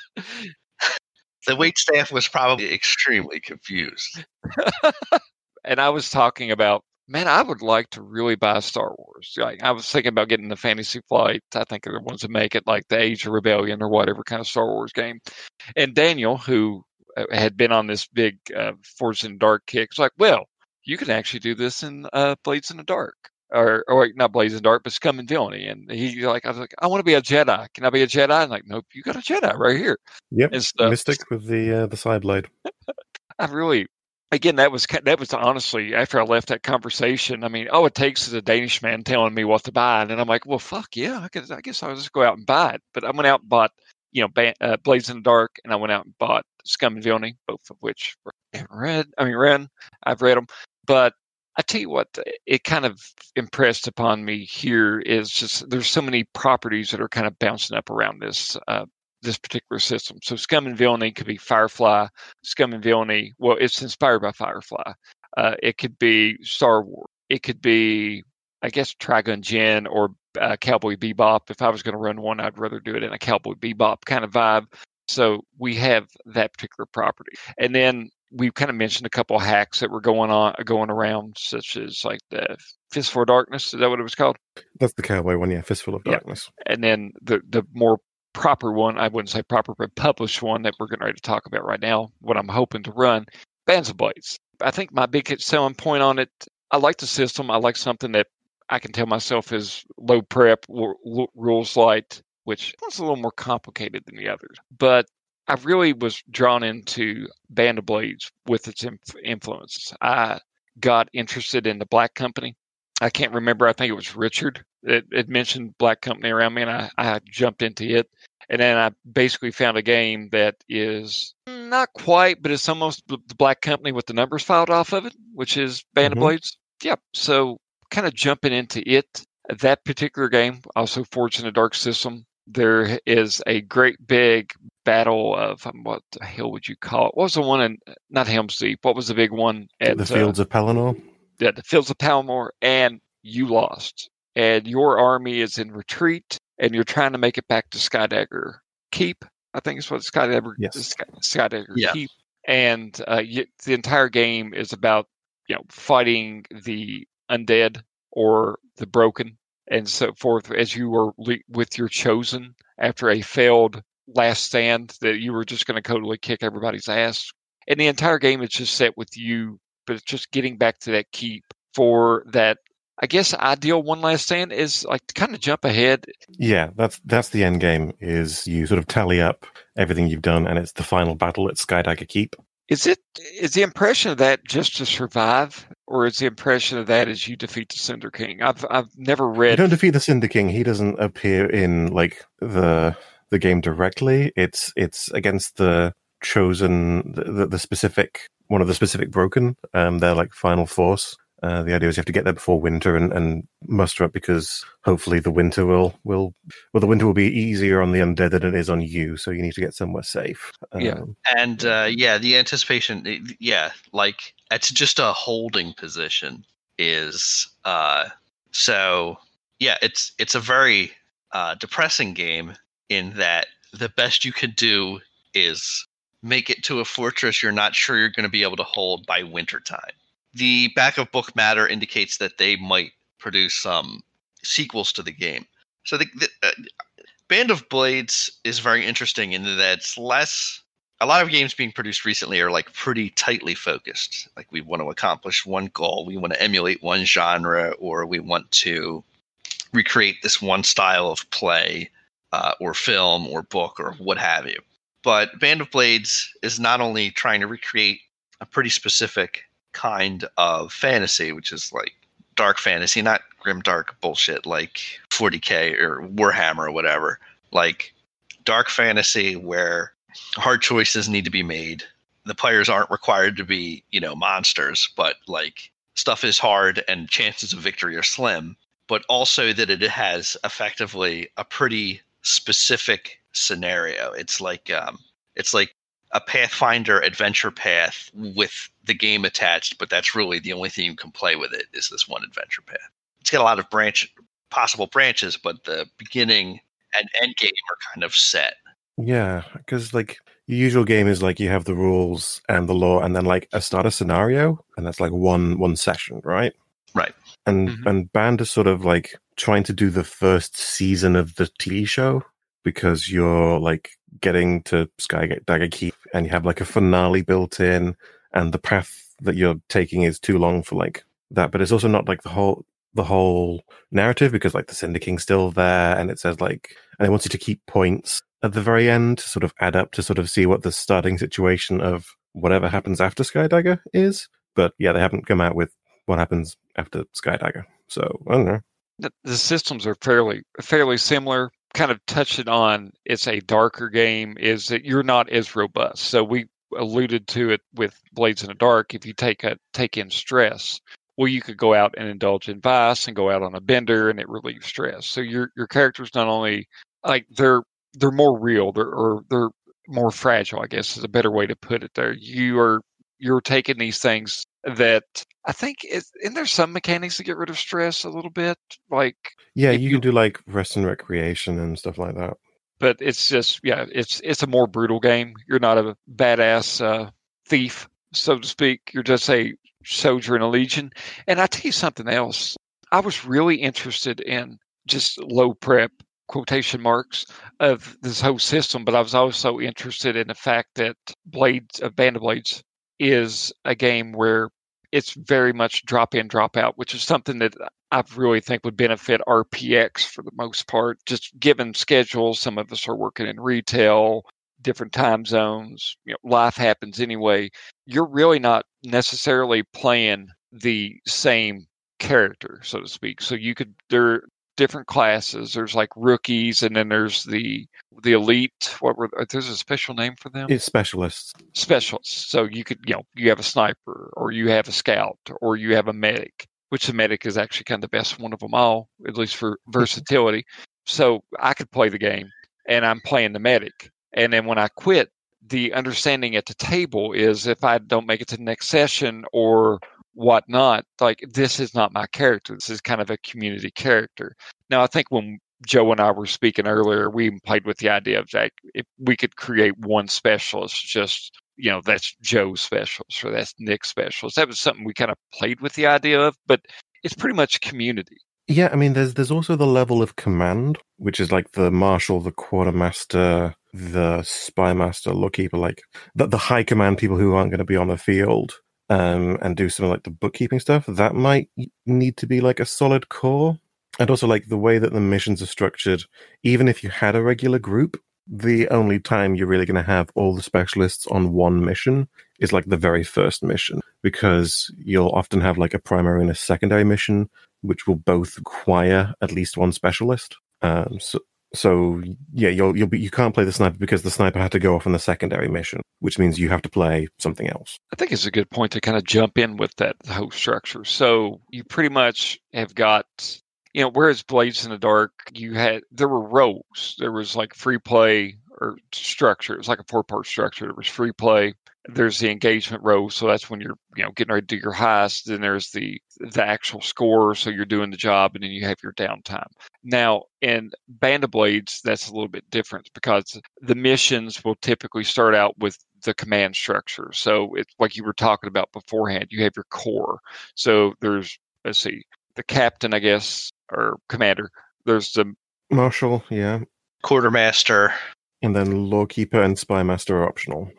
The wait staff was probably extremely confused. and I was talking about, man, I would like to really buy Star Wars. Like I was thinking about getting the Fantasy Flight. I think they're the ones that make it like the Age of Rebellion or whatever kind of Star Wars game. And Daniel, who uh, had been on this big uh, Forged in the Dark kick, was like, well, you can actually do this in uh, Blades in the Dark. Or, or not Blades in the Dark, but Scum and Villainy. And he like, I was like, I want to be a Jedi. Can I be a Jedi? I'm like, nope, you got a Jedi right here. Yep. And stuff. Mystic with the uh, the side blade. I really, again, that was that was honestly after I left that conversation. I mean, all it takes is a Danish man telling me what to buy, and I'm like, well, fuck yeah, I guess I guess I'll just go out and buy it. But I went out and bought, you know, Ban- uh, Blades in the Dark, and I went out and bought Scum and Villainy, both of which read. I mean, read. I've read them, but I tell you what, it kind of impressed upon me here is just there's so many properties that are kind of bouncing up around this uh, this particular system. So Scum and Villainy could be Firefly. Scum and Villainy, well, it's inspired by Firefly. Uh, it could be Star Wars. It could be, I guess, Trigun Gen or uh, Cowboy Bebop. If I was going to run one, I'd rather do it in a Cowboy Bebop kind of vibe. So we have that particular property, and then we kind of mentioned a couple of hacks that were going on, going around, such as like the Fistful of Darkness. Is that what it was called? That's the cowboy one, yeah. Fistful of Yeah. Darkness. and then the the more proper one, I wouldn't say proper, but published one that we're getting ready to talk about right now, what I'm hoping to run, Bands of Blades. I think my big selling point on it, I like the system. I like something that I can tell myself is low prep, rules light, which is a little more complicated than the others. But I really was drawn into Band of Blades with its inf- influences. I got interested in the Black Company. I can't remember. I think it was Richard that had mentioned Black Company around me, and I, I jumped into it. And then I basically found a game that is not quite, but it's almost the Black Company with the numbers filed off of it, which is Band Mhm. of Blades. Yep. So kind of jumping into it. That particular game, also Forged in the Dark System, there is a great big battle of um, what the hell would you call it? What was the one in not Helm's Deep? What was the big one at the uh, Fields of Pelennor. yeah, the fields of Pelennor, and you lost. And your army is in retreat, and you're trying to make it back to Skydagger Keep. I think it's what Skydagger, Yes. Skydagger Yeah. Keep. And uh, you, the entire game is about you know fighting the undead or the broken and so forth as you were le- with your chosen after a failed last stand that you were just going to totally kick everybody's ass. And the entire game is just set with you but it's just getting back to that keep for that. I guess ideal one last stand is like to kind of jump ahead. Yeah, that's that's the end game. Is you sort of tally up everything you've done, and it's the final battle at Skydagger Keep. Is it is the impression of that just to survive, or is the impression of that as you defeat the Cinder King? I've I've never read. You don't defeat the Cinder King. He doesn't appear in like the the game directly. It's it's against the chosen the, the, the specific one of the specific broken. Um, they're like final force. Uh, the idea is you have to get there before winter and, and muster up because hopefully the winter will will well the winter will be easier on the undead than it is on you. So you need to get somewhere safe. Yeah. Um, And uh, yeah, the anticipation, yeah, like it's just a holding position. Is uh, so yeah, it's it's a very uh, depressing game in that the best you could do is make it to a fortress you're not sure you're going to be able to hold by wintertime. The back of book matter indicates that they might produce some sequels to the game. So the, the uh, Band of Blades is very interesting in that it's less. A lot of games being produced recently are like pretty tightly focused. Like we want to accomplish one goal, we want to emulate one genre, or we want to recreate this one style of play, uh, or film, or book, or what have you. But Band of Blades is not only trying to recreate a pretty specific kind of fantasy, which is like dark fantasy, not grim dark bullshit like 40k or Warhammer or whatever. Like dark fantasy where hard choices need to be made. The players aren't required to be, you know, monsters, but like stuff is hard and chances of victory are slim. But also that it has effectively a pretty specific scenario. It's like um, it's like a Pathfinder adventure path with the game attached, but that's really the only thing you can play with it is this one adventure path. It's got a lot of branch possible branches, but the beginning and end game are kind of set. Yeah, because like the usual game is like you have the rules and the law, and then like a starter scenario, and that's like one one session, right? Right. And Mhm. and Band is sort of like trying to do the first season of the TV show because you're like getting to Skydagger Keep, and you have like a finale built in, and the path that you're taking is too long for like that. But it's also not like the whole the whole narrative because like the Cinder King's still there, and it says like and it wants you to keep points at the very end to sort of add up to sort of see what the starting situation of whatever happens after Skydagger is. But yeah, they haven't come out with what happens after Skydagger. So I don't know. the systems are fairly fairly similar. Kind of touching on it's a darker game is that you're not as robust. So we alluded to it with Blades in the Dark. If you take a take in stress, well, you could go out and indulge in vice and go out on a bender, and it relieves stress. So your your characters not only like they're they're more real, they're or they're more fragile. I guess is a better way to put it. There, you are you're taking these things that I think is, and there's some mechanics to get rid of stress a little bit, like Yeah, you, you- can do like rest and recreation and stuff like that. but it's just yeah, it's it's a more brutal game. You're not a badass uh, thief, so to speak. You're just a soldier in a legion. And I tell you something else. I was really interested in just low prep quotation marks of this whole system, but I was also interested in the fact that Blades, uh, Band of Blades, is a game where it's very much drop in, drop out, which is something that I really think would benefit RPX for the most part. Just given schedules, some of us are working in retail, different time zones. You know, life happens anyway. You're really not necessarily playing the same character, so to speak. So you could there different classes. There's like rookies, and then there's the the elite. What were there's a special name for them? It's specialists. specialists. So you could, you know, you have a sniper, or you have a scout, or you have a medic. Which the medic is actually kind of the best one of them all, at least for versatility. So I could play the game, and I'm playing the medic. And then when I quit, the understanding at the table is if I don't make it to the next session or whatnot, like this is not my character. This is kind of a community character. Now, I think when Joe and I were speaking earlier, we even played with the idea of like if we could create one specialist, just you know, that's Joe's specialist or that's Nick's specialist. That was something we kind of played with the idea of, but it's pretty much community. Yeah, I mean, there's there's also the level of command, which is like the marshal, the quartermaster, the spy master, Lawkeeper, like the, the high command people who aren't going to be on the field um, and do some like the bookkeeping stuff. That might need to be like a solid core, and also like the way that the missions are structured. Even if you had a regular group, the only time you're really going to have all the specialists on one mission is like the very first mission because you'll often have like a primary and a secondary mission which will both require at least one specialist. Um, so, So yeah, you'll you'll be you can't play the sniper because the sniper had to go off on the secondary mission, which means you have to play something else. I think it's a good point to kind of jump in with that host structure. So you pretty much have got you know, whereas Blades in the Dark, you had there were roles. There was like free play or structure. It was like a four part structure. There was free play. There's the engagement roll, so that's when you're you know getting ready to do your heist. Then there's the the actual score, so you're doing the job, and then you have your downtime. Now in Band of Blades, that's a little bit different because the missions will typically start out with the command structure. So it's like you were talking about beforehand. You have your core. So there's let's see, the captain, I guess, or commander. There's the Marshal, yeah, Quartermaster. and then Lawkeeper and Spymaster are optional.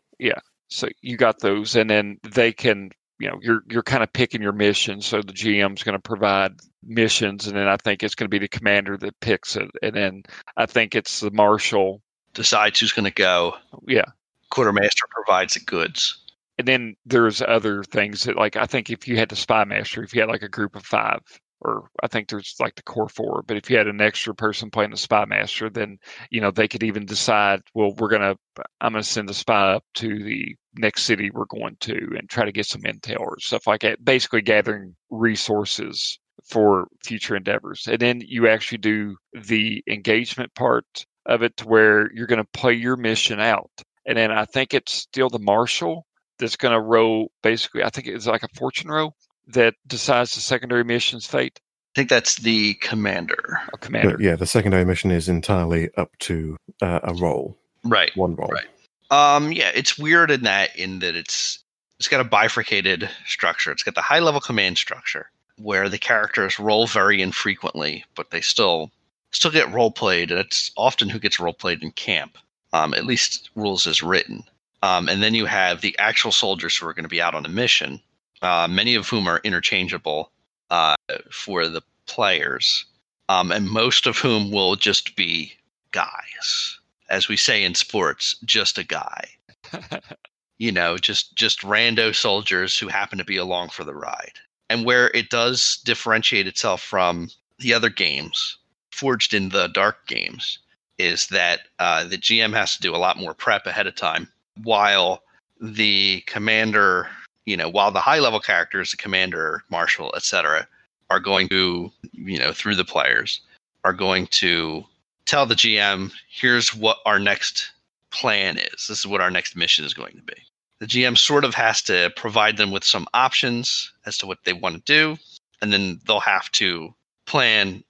So you got those, and then they can. You know, you're you're kind of picking your mission. So the GM's going to provide missions, and then I think it's going to be the commander that picks it, and then I think it's the marshal. Decides who's going to go. Yeah, Quartermaster provides the goods. and then there's other things that like I think if you had the spy master, if you had like a group of five, or I think there's like the core four, but if you had an extra person playing the spy master, then you know they could even decide, well, we're gonna I'm gonna send the spy up to the next city we're going to and try to get some intel or stuff like that. Basically gathering resources for future endeavors. And then you actually do the engagement part of it to where you're gonna play your mission out. And then I think it's still the marshal that's going to roll basically i think it's like a fortune roll that decides the secondary mission's fate I think that's the commander. a commander But yeah, the secondary mission is entirely up to uh, a roll, Right. one roll. Right. Um, yeah, it's weird in that in that it's it's got a bifurcated structure. It's got the high level command structure where the characters roll very infrequently, but they still still get role played, and it's often who gets role played in camp. Um, at least rules is written. Um, and then you have the actual soldiers who are going to be out on a mission, uh, many of whom are interchangeable uh, for the players, um, and most of whom will just be guys, as we say in sports, just a guy you know, just just rando soldiers who happen to be along for the ride. And where it does differentiate itself from the other games, forged in the dark games, is that uh, the GM has to do a lot more prep ahead of time, while the commander, you know, while the high level characters, the commander, marshal, etc., are going to, you know, through the players, are going to tell the GM, here's what our next plan is. This is what our next mission is going to be. The GM sort of has to provide them with some options as to what they want to do, and then they'll have to plan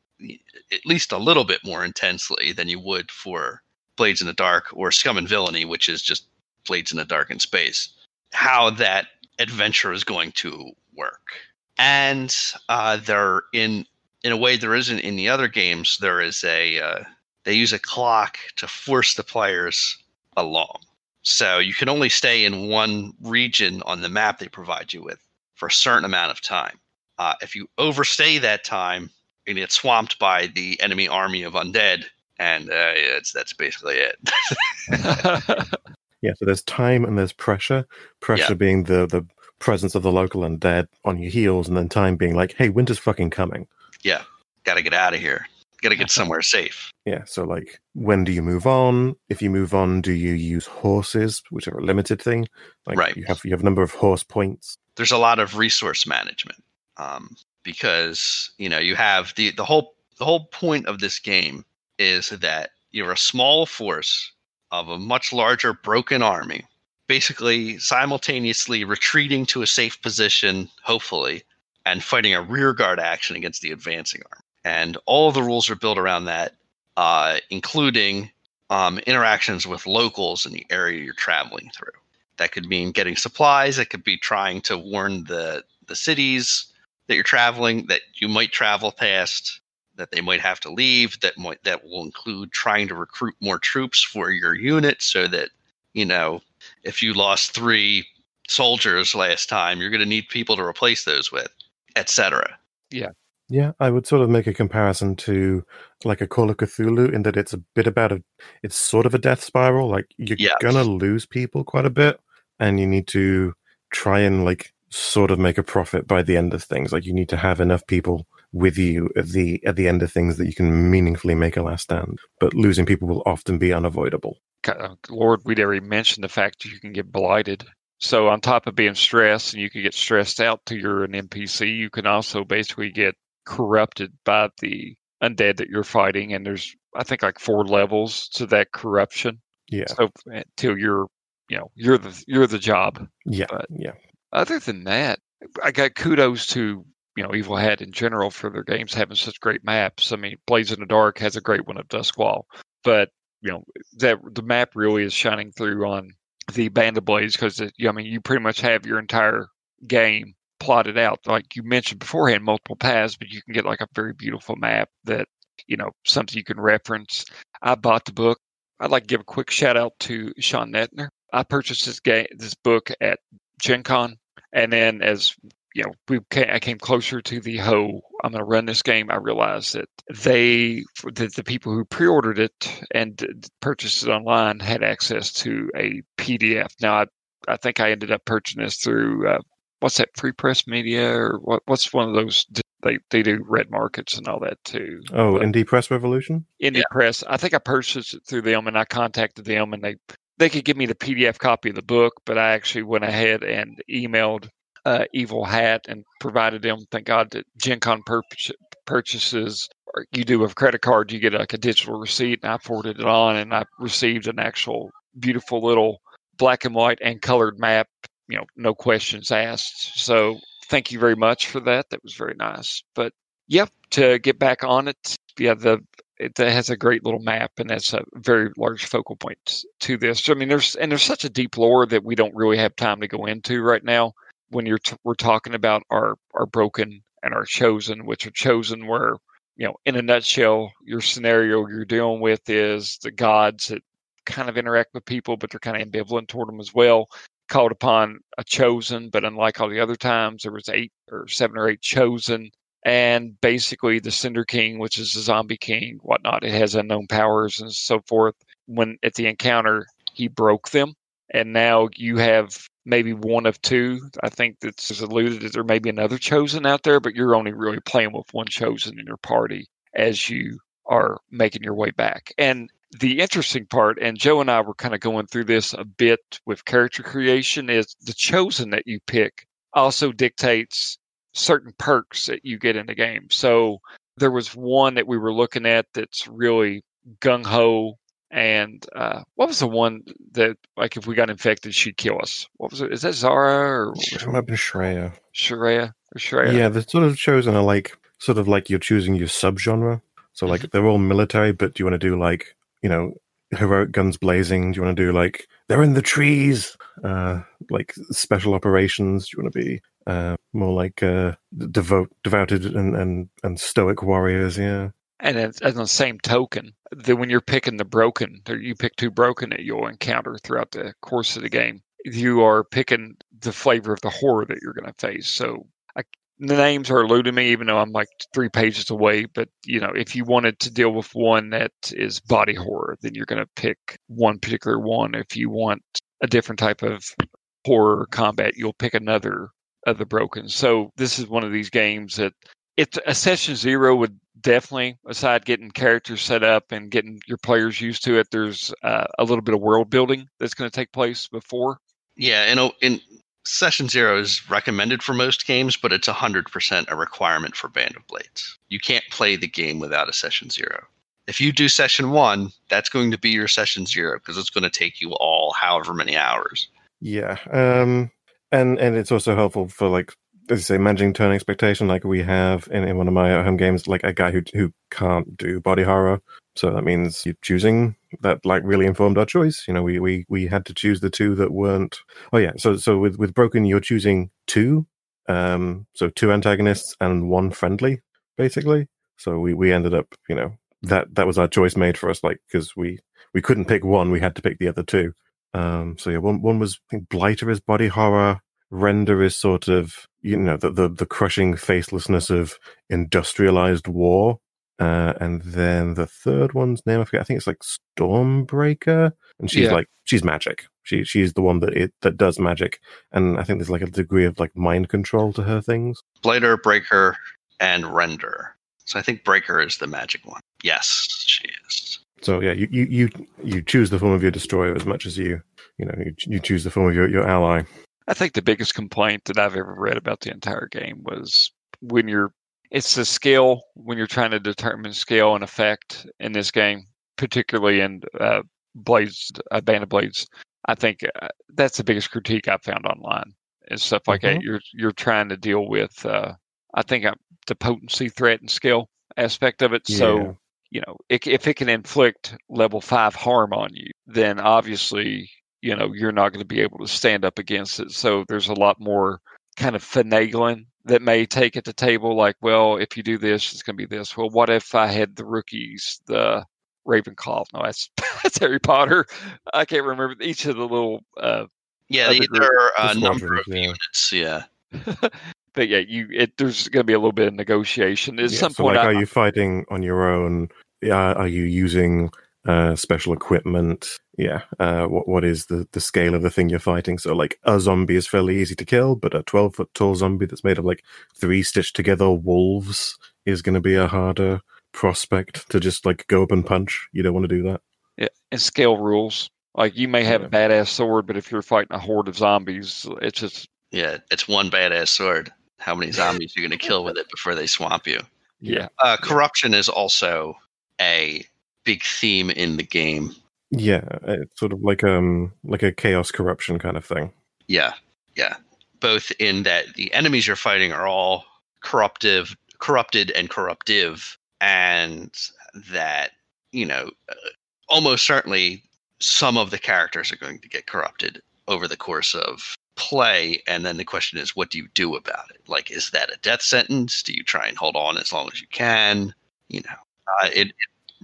at least a little bit more intensely than you would for Blades in the Dark or Scum and Villainy, which is just Blades in the Dark in space, how that adventure is going to work. And uh, there, in in a way, there isn't in the other games. There is a uh, they use a clock to force the players along. So you can only stay in one region on the map they provide you with for a certain amount of time. Uh, if you overstay that time, you get swamped by the enemy army of undead, and uh, it's that's basically it. Yeah, so there's time and there's pressure. Pressure Yeah. being the the presence of the local undead on your heels, and then time being like, hey, winter's fucking coming. Yeah, Got to get out of here. Got to get somewhere safe. Yeah, so like, when do you move on? If you move on, do you use horses, which are a limited thing? Like, Right. You have you have a number of horse points. There's a lot of resource management um, because you know you have the the whole the whole point of this game is that you're a small force of a much larger broken army, basically simultaneously retreating to a safe position, hopefully, and fighting a rearguard action against the advancing army. And all the rules are built around that, uh, including um, interactions with locals in the area you're traveling through. That could mean getting supplies. It could be trying to warn the the cities that you're traveling that you might travel past, that they might have to leave. That might that will include trying to recruit more troops for your unit, so that you know if you lost three soldiers last time, you're going to need people to replace those with, etc. Yeah, Yeah, I would sort of make a comparison to like a Call of Cthulhu in that it's a bit about a, it's sort of a death spiral. Like you're Yeah. gonna lose people quite a bit, and you need to try and like sort of make a profit by the end of things. Like you need to have enough people with you at the at the end of things that you can meaningfully make a last stand. But losing people will often be unavoidable. Uh, Lord, we'd already mentioned the fact you can get blighted. So on top of being stressed, and you can get stressed out to you're an NPC, you can also basically get corrupted by the undead that you're fighting. And there's I think like four levels to that corruption. Yeah. So eh, until you're you know you're the you're the job. Yeah. But- yeah. Other than that, I got kudos to you know Evil Hat in general for their games having such great maps. I mean, Blades in the Dark has a great one of Doskvol, but you know that the map really is shining through on the Band of Blades because I mean you pretty much have your entire game plotted out. Like you mentioned beforehand multiple paths but you can get like a very beautiful map that you know something you can reference. I bought the book. I'd like to give a quick shout out to Sean Nittner i purchased this game this book at gen con and then as you know we came, i came closer to the whole i'm going to run this game i realized that they that the people who pre-ordered it and purchased it online had access to a pdf now i I think I ended up purchasing this through uh, what's that Free Press Media or what? What's one of those? They they do red markets and all that too. Oh, But Indie Press Revolution. Indie Press. I think I purchased it through them, and I contacted them, and they they could give me the PDF copy of the book, but I actually went ahead and emailed uh, Evil Hat and provided them. Thank God that Gen Con pur- purchases or you do a credit card, you get like a digital receipt, and I forwarded it on, and I received an actual beautiful little black and white and colored map. You know, no questions asked. So thank you very much for that. That was very nice. But yep, to get back on it, yeah, the it has a great little map, and that's a very large focal point to this. I mean, there's and there's such a deep lore that we don't really have time to go into right now. When you're t- we're talking about our our broken and our chosen, which are chosen where you know, in a nutshell, your scenario you're dealing with is the gods that kind of interact with people, but they're kind of ambivalent toward them as well. Called upon a chosen, but unlike all the other times, there was eight or seven or eight chosen and basically the Cinder King, which is the zombie king, whatnot. It has unknown powers and so forth. When at the encounter, he broke them, and now you have maybe one of two. I think that's alluded that there may be another chosen out there, but you're only really playing with one chosen in your party as you are making your way back. And the interesting part, and Joe and I were kind of going through this a bit with character creation, is the chosen that you pick also dictates certain perks that you get in the game. So there was one that we were looking at that's really gung ho. And uh, what was the one that, like, if we got infected, she'd kill us? What was it? Is that Zora or It might been Shreya. Shreya? Or Shreya? Yeah, the sort of chosen are like sort of like you're choosing your subgenre. So like they're all military, but do you want to do like you know heroic guns blazing? Do you want to do like they're in the trees? Uh, like special operations? Do you want to be uh, more like uh, devote, devoted and, and and stoic warriors? Yeah. And as on the same token, that when you're picking the broken, you pick two broken that you'll encounter throughout the course of the game, you are picking the flavor of the horror that you're going to face. So I, the names are eluding me, even though I'm like three pages away. But you know, if you wanted to deal with one that is body horror, then you're going to pick one particular one. If you want a different type of horror combat, you'll pick another of the broken. So this is one of these games that it's a uh, session zero would definitely aside getting characters set up and getting your players used to it there's uh, a little bit of world building that's going to take place before Yeah, and in session zero is recommended for most games, but it's hundred percent a requirement for Band of Blades. You can't play the game without a session zero. If you do session one, that's going to be your session zero because it's going to take you all however many hours. Yeah. Um and and it's also helpful for like as you say, managing turn expectation, like we have in, in one of my home games, like a guy who who can't do body horror. So that means you're choosing that like really informed our choice. You know, we we we had to choose the two that weren't oh yeah, so so with with broken you're choosing two. Um so two antagonists and one friendly, basically. So we we ended up, you know, that that was our choice made for us, like because we we couldn't pick one, we had to pick the other two. Um, so yeah, one one was I think Blighter is body horror, Render is sort of you know the the, the crushing facelessness of industrialized war, uh, and then the third one's name I forget. I think it's like Stormbreaker, and she's Yeah. like she's magic. She she's the one that it that does magic, and I think there's like a degree of like mind control to her things. Blighter, Breaker, and render. So I think breaker is the magic one. Yes, she is. So yeah, you, you you you choose the form of your destroyer as much as you you know you, you choose the form of your, your ally. I think the biggest complaint that I've ever read about the entire game was when you're it's the scale when you're trying to determine scale and effect in this game, particularly in uh, Blades, uh, Band of Blades. I think uh, that's the biggest critique I've found online and stuff like Mhm. that. You're you're trying to deal with, uh, I think, uh, the potency, threat, and skill aspect of it. Yeah. So you know, it, if it can inflict level five harm on you, then obviously you know you're not going to be able to stand up against it. So there's a lot more kind of finagling that may take at the table. Like, well, if you do this, it's going to be this. Well, what if I had the rookies, the Ravenclaw? No, that's that's Harry Potter. I can't remember each of the little. Uh, Yeah, the, there are a the number of yeah. units. Yeah, but yeah, you it there's going to be a little bit of negotiation. At Yeah, some so point, like, I, are you fighting on your own? Yeah, are you using uh, special equipment? Yeah. Uh, what what is the the scale of the thing you're fighting? So like a zombie is fairly easy to kill, but a twelve foot tall zombie that's made of like three stitched together wolves is going to be a harder prospect to just like go up and punch. You don't want to do that. yeah, and scale rules. Like you may have a badass sword, but if you're fighting a horde of zombies, it's just yeah, it's one badass sword. How many zombies are you going to kill with it before they swamp you? yeah. Uh, corruption is also a big theme in the game. Yeah, it's sort of like um like a chaos corruption kind of thing. Yeah, yeah. Both in that the enemies you're fighting are all corruptive, corrupted, and corruptive, and that you know uh, almost certainly some of the characters are going to get corrupted over the course of play. And then the question is, what do you do about it? Like, is that a death sentence? Do you try and hold on as long as you can? You know, uh, it, it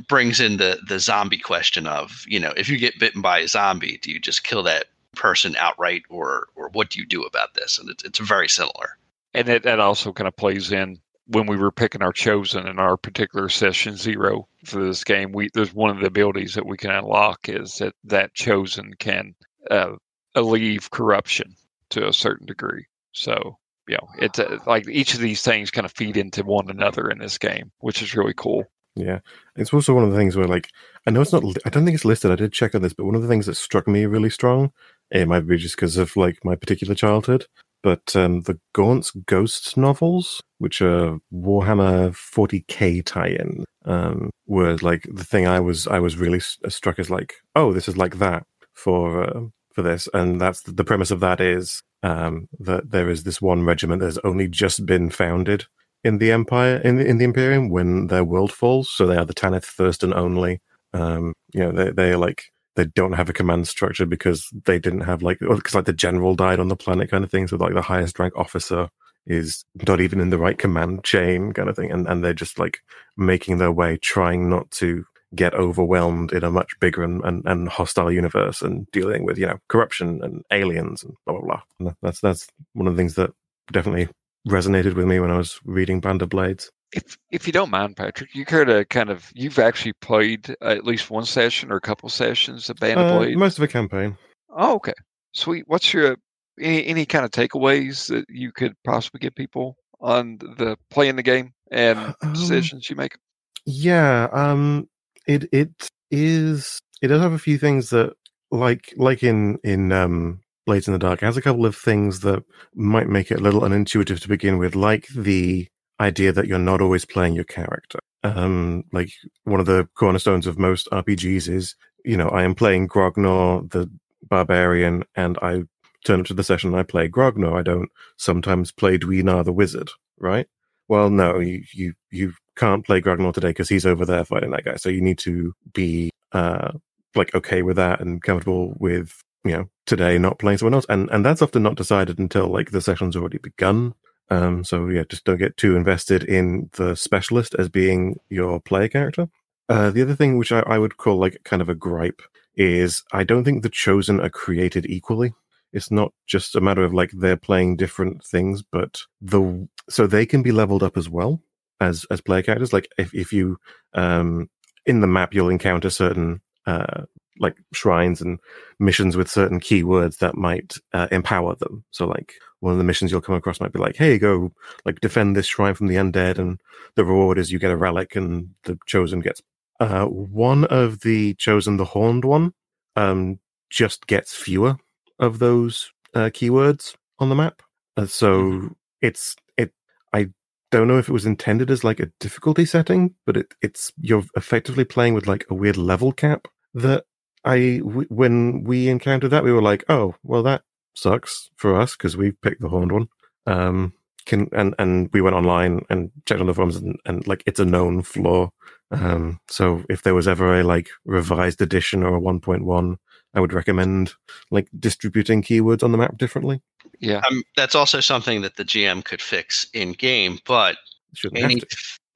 brings in the the zombie question of you know if you get bitten by a zombie, do you just kill that person outright, or or what do you do about this? And it's it's very similar. and that, that also kind of plays in when we were picking our chosen in our particular session zero for this game we there's one of the abilities that we can unlock is that that chosen can uh, alleviate corruption to a certain degree so you know it's uh, like each of these things kind of feed into one another in this game which is really cool Yeah, it's also one of the things where, like, I know it's not. I don't think it's listed. I did check on this, but one of the things that struck me really strong, it might be just because of like my particular childhood, but um, the Gaunt's Ghost novels, which are Warhammer 40k tie-in, um, were like the thing I was I was really s- struck as like, oh, this is like that for uh, for this, and that's the premise of that is um, that there is this one regiment that has only just been founded in the empire in the, in the imperium when their world falls. So they are the tanith first and only um you know they they're like they don't have a command structure because they didn't have like because like the general died on the planet kind of thing. So like the highest rank officer is not even in the right command chain kind of thing. And and they're just like making their way trying not to get overwhelmed in a much bigger and, and, and hostile universe and dealing with you know corruption and aliens and blah blah blah. That's that's one of the things that definitely resonated with me when I was reading Band of Blades. if if you don't mind patrick you care to kind of you've actually played uh, at least one session or a couple sessions of band of Uh, blades most of a campaign. Oh, okay. Sweet. What's your any, any kind of takeaways that you could possibly give people on the playing the game and Um, decisions you make? Yeah, um, it it is. It does have a few things that, like like in in um, Blades in the Dark, has a couple of things that might make it a little unintuitive to begin with, like the idea that you're not always playing your character. Um, like one of the cornerstones of most RPGs is, you know, I am playing Grognor, the barbarian, and I turn up to the session and I play Grognor. I don't sometimes play Dweenar the wizard, right? Well, no, you you you can't play Grognor today because he's over there fighting that guy. So you need to be uh like okay with that and comfortable with you know today not playing someone else, and and that's often not decided until like the session's already begun. Um, so yeah, just don't get too invested in the specialist as being your player character. Uh, the other thing, which I, I would call like kind of a gripe, is I don't think the chosen are created equally. It's not just a matter of like they're playing different things, but the so they can be leveled up as well as as player characters. Like if if you um in the map you'll encounter certain uh like shrines and missions with certain keywords that might uh, empower them. So like one of the missions you'll come across might be like, "Hey, go like defend this shrine from the undead," and the reward is you get a relic, and the chosen gets. Uh, one of the chosen, the horned one, um, just gets fewer of those uh, keywords on the map. Uh, so mm-hmm. it's it. I don't know if it was intended as like a difficulty setting, but it, it's you're effectively playing with like a weird level cap that I w- when we encountered that we were like, oh well, that sucks for us because we picked the horned one. Um, can and and we went online and checked on the forums and, and like it's a known flaw. Um, so if there was ever a like revised edition or a 1.1, I would recommend like distributing keywords on the map differently. Yeah, um, that's also something that the GM could fix in game, but shouldn't any,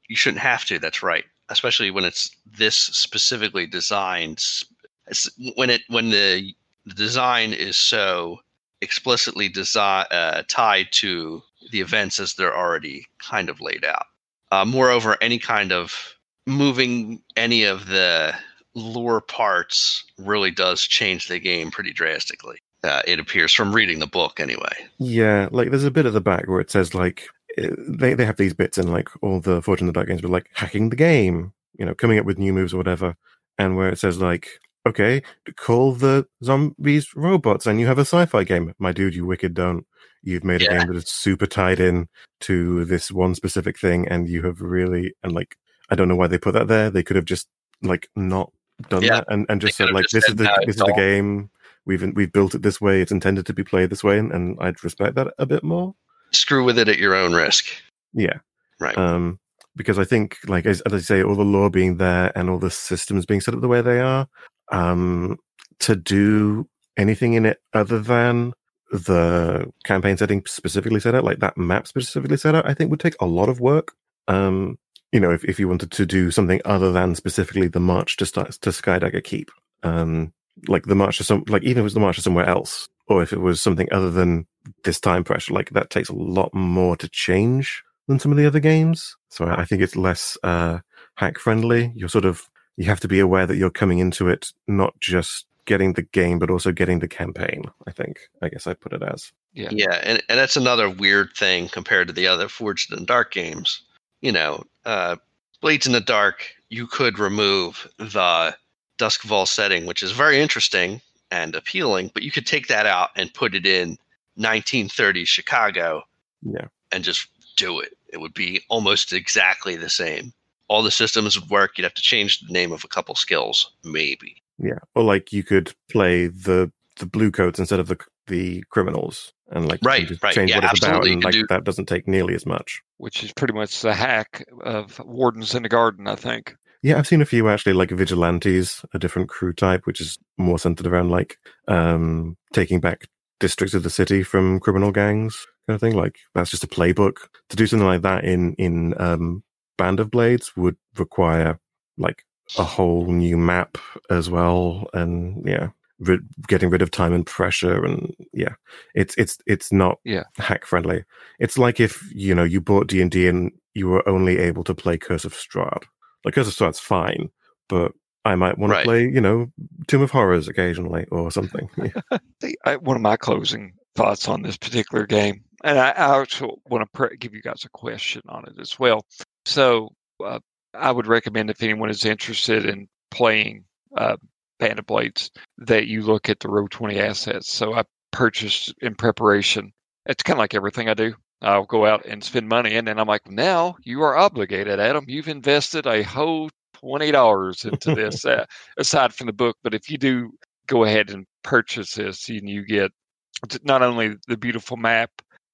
you shouldn't have to. That's right, especially when it's this specifically designed. When it when the, design is so explicitly design uh, tied to the events as they're already kind of laid out. Uh, moreover, any kind of moving any of the lore parts really does change the game pretty drastically. Uh, it appears from reading the book, anyway. Yeah, like there's a bit at the back where it says like eh, they they have these bits in like all the Forged in the Dark games, but like hacking the game, you know, coming up with new moves or whatever, and where it says like okay, call the zombies robots and you have a sci-fi game. My dude, you wicked don't. You've made yeah. a game that is super tied in to this one specific thing and you have really and like I don't know why they put that there. They could have just like not done yeah. that and, and just said like just this said, is the no, this is the game. We've we've built it this way. It's intended to be played this way and, and I'd respect that a bit more. Screw with it at your own risk. Yeah. Right. Um because I think, like as, as, I say, all the law being there and all the systems being set up the way they are, um, to do anything in it other than the campaign setting specifically set out, like that map specifically set out, I think would take a lot of work. Um, you know, if, if you wanted to do something other than specifically the march to start to Skydagger Keep, um, like the march to some, like even if it was the march to somewhere else, or if it was something other than this time pressure, like that takes a lot more to change than some of the other games. So I think it's less uh, hack friendly. You're sort of you have to be aware that you're coming into it not just getting the game, but also getting the campaign. I think, I guess I put it as. Yeah. Yeah. And, and that's another weird thing compared to the other Forged in the Dark games. You know, uh, Blades in the Dark, you could remove the Doskvol setting, which is very interesting and appealing, but you could take that out and put it in 1930s Chicago. Yeah. And just do it. It would be almost exactly the same all the systems would work. You'd have to change the name of a couple skills, maybe. Yeah, or like you could play the the blue coats instead of the the criminals, and like right, right, change yeah, what it's about, and like do... that doesn't take nearly as much. Which is pretty much the hack of Wardens in the Garden, I think. Yeah, I've seen a few actually, like vigilantes, a different crew type, which is more centered around like um taking back districts of the city from criminal gangs, kind of thing. Like that's just a playbook to do something like that in in um Band of Blades would require like a whole new map as well, and yeah, rid- getting rid of time and pressure, and yeah, it's it's it's not yeah hack friendly. It's like if you know you bought D and D and you were only able to play Curse of Strahd. Like Curse of Strahd's fine, but I might want right. to play, you know, Tomb of Horrors occasionally or something. Yeah. I, one of my closing thoughts on this particular game, and I, I also want to pre- give you guys a question on it as well. So uh, I would recommend if anyone is interested in playing uh, Band of Blades that you look at the Roll20 assets. So I purchased in preparation. It's kind of like everything I do. I'll go out and spend money, and then I'm like, now you are obligated, Adam. You've invested a whole twenty dollars into this, uh, aside from the book. But if you do go ahead and purchase this, and you get not only the beautiful map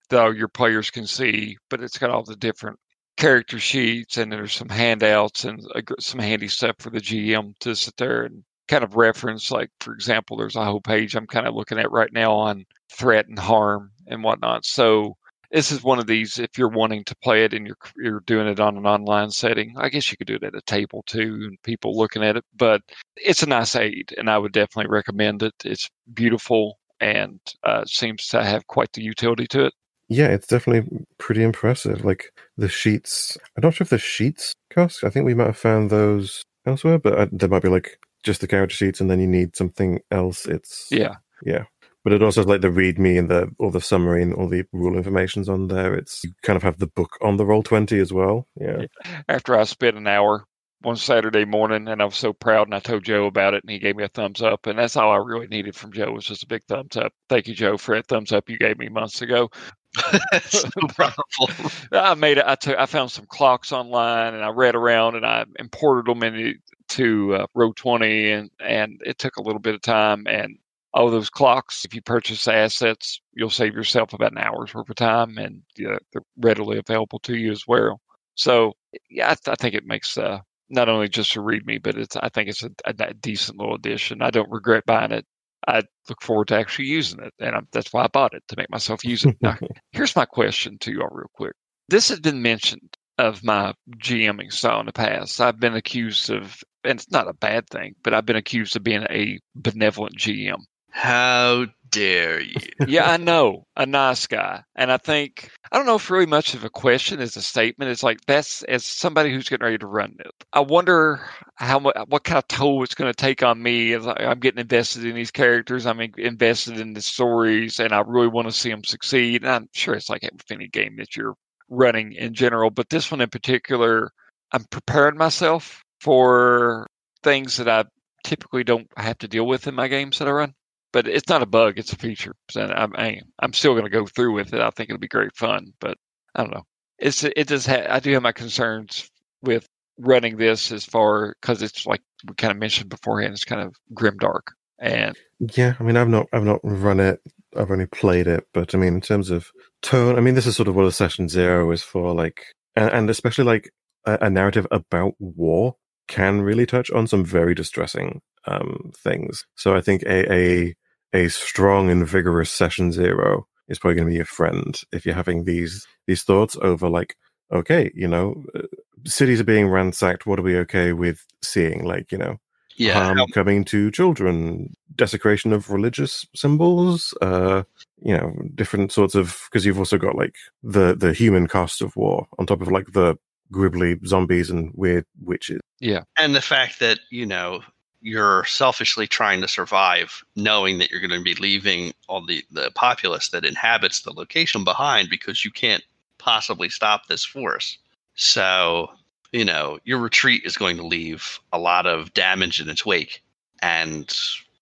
that your players can see, but it's got all the different character sheets and there's some handouts and some handy stuff for the GM to sit there and kind of reference. Like, for example, there's a whole page I'm kind of looking at right now on threat and harm and whatnot. So this is one of these. If you're wanting to play it and you're you're doing it on an online setting, I guess you could do it at a table too, and people looking at it. But it's a nice aid, and I would definitely recommend it. It's beautiful and uh, seems to have quite the utility to it. Yeah, it's definitely pretty impressive. Like the sheets, I'm not sure if the sheets cost. I think we might have found those elsewhere, but I, uh, there might be like just the character sheets, and then you need something else. It's yeah, yeah. but it also has like the README and the all the summary and all the rule information's on there. It's you kind of have the book on the roll twenty as well. Yeah. After I spent an hour one Saturday morning, and I was so proud, and I told Joe about it, and he gave me a thumbs up, and that's all I really needed from Joe was just a big thumbs up. Thank you, Joe, for that thumbs up you gave me months ago. so powerful. I made it. I took. I found some clocks online, and I read around, and I imported them into uh, Roll Twenty, and and it took a little bit of time. And all those clocks, if you purchase assets, you'll save yourself about an hour's worth of time, and they're readily available to you as well. So yeah, I, th- I think it makes uh, not only just a README, but it's I think it's a, a, decent little addition. I don't regret buying it. I look forward to actually using it, and I'm, that's why I bought it to make myself use it. now, here's my question to you all, real quick. This has been mentioned of my GMing style in the past. I've been accused of, and it's not a bad thing, but I've been accused of being a benevolent GM. How dare you? yeah, I know. A nice guy. And I think, I don't know if really much of a question is a statement. It's like, that's as somebody who's getting ready to run it. I wonder how much, what kind of toll it's going to take on me I'm getting invested in these characters. I'm invested in the stories and I really want to see them succeed. And I'm sure it's like with any game that you're running in general, but this one in particular, I'm preparing myself for things that I typically don't have to deal with in my games that I run but it's not a bug; it's a feature. So I'm I'm still going to go through with it. I think it'll be great fun, but I don't know. It's it does ha- I do have my concerns with running this as far because it's like we kind of mentioned beforehand. It's kind of grim dark and yeah. I mean, I've not I've not run it. I've only played it, but I mean, in terms of tone, I mean, this is sort of what a session zero is for. Like, and, and especially like a, a narrative about war can really touch on some very distressing um, things. So I think a, a a strong and vigorous session zero is probably going to be your friend if you're having these these thoughts over like okay you know uh, cities are being ransacked what are we okay with seeing? Like you know yeah. harm coming to children desecration of religious symbols uh you know different sorts of because you've also got like the the human cost of war on top of like the gribbly zombies and weird witches. Yeah. And the fact that you know you're selfishly trying to survive, knowing that you're going to be leaving all the, the populace that inhabits the location behind because you can't possibly stop this force. So, you know, your retreat is going to leave a lot of damage in its wake. And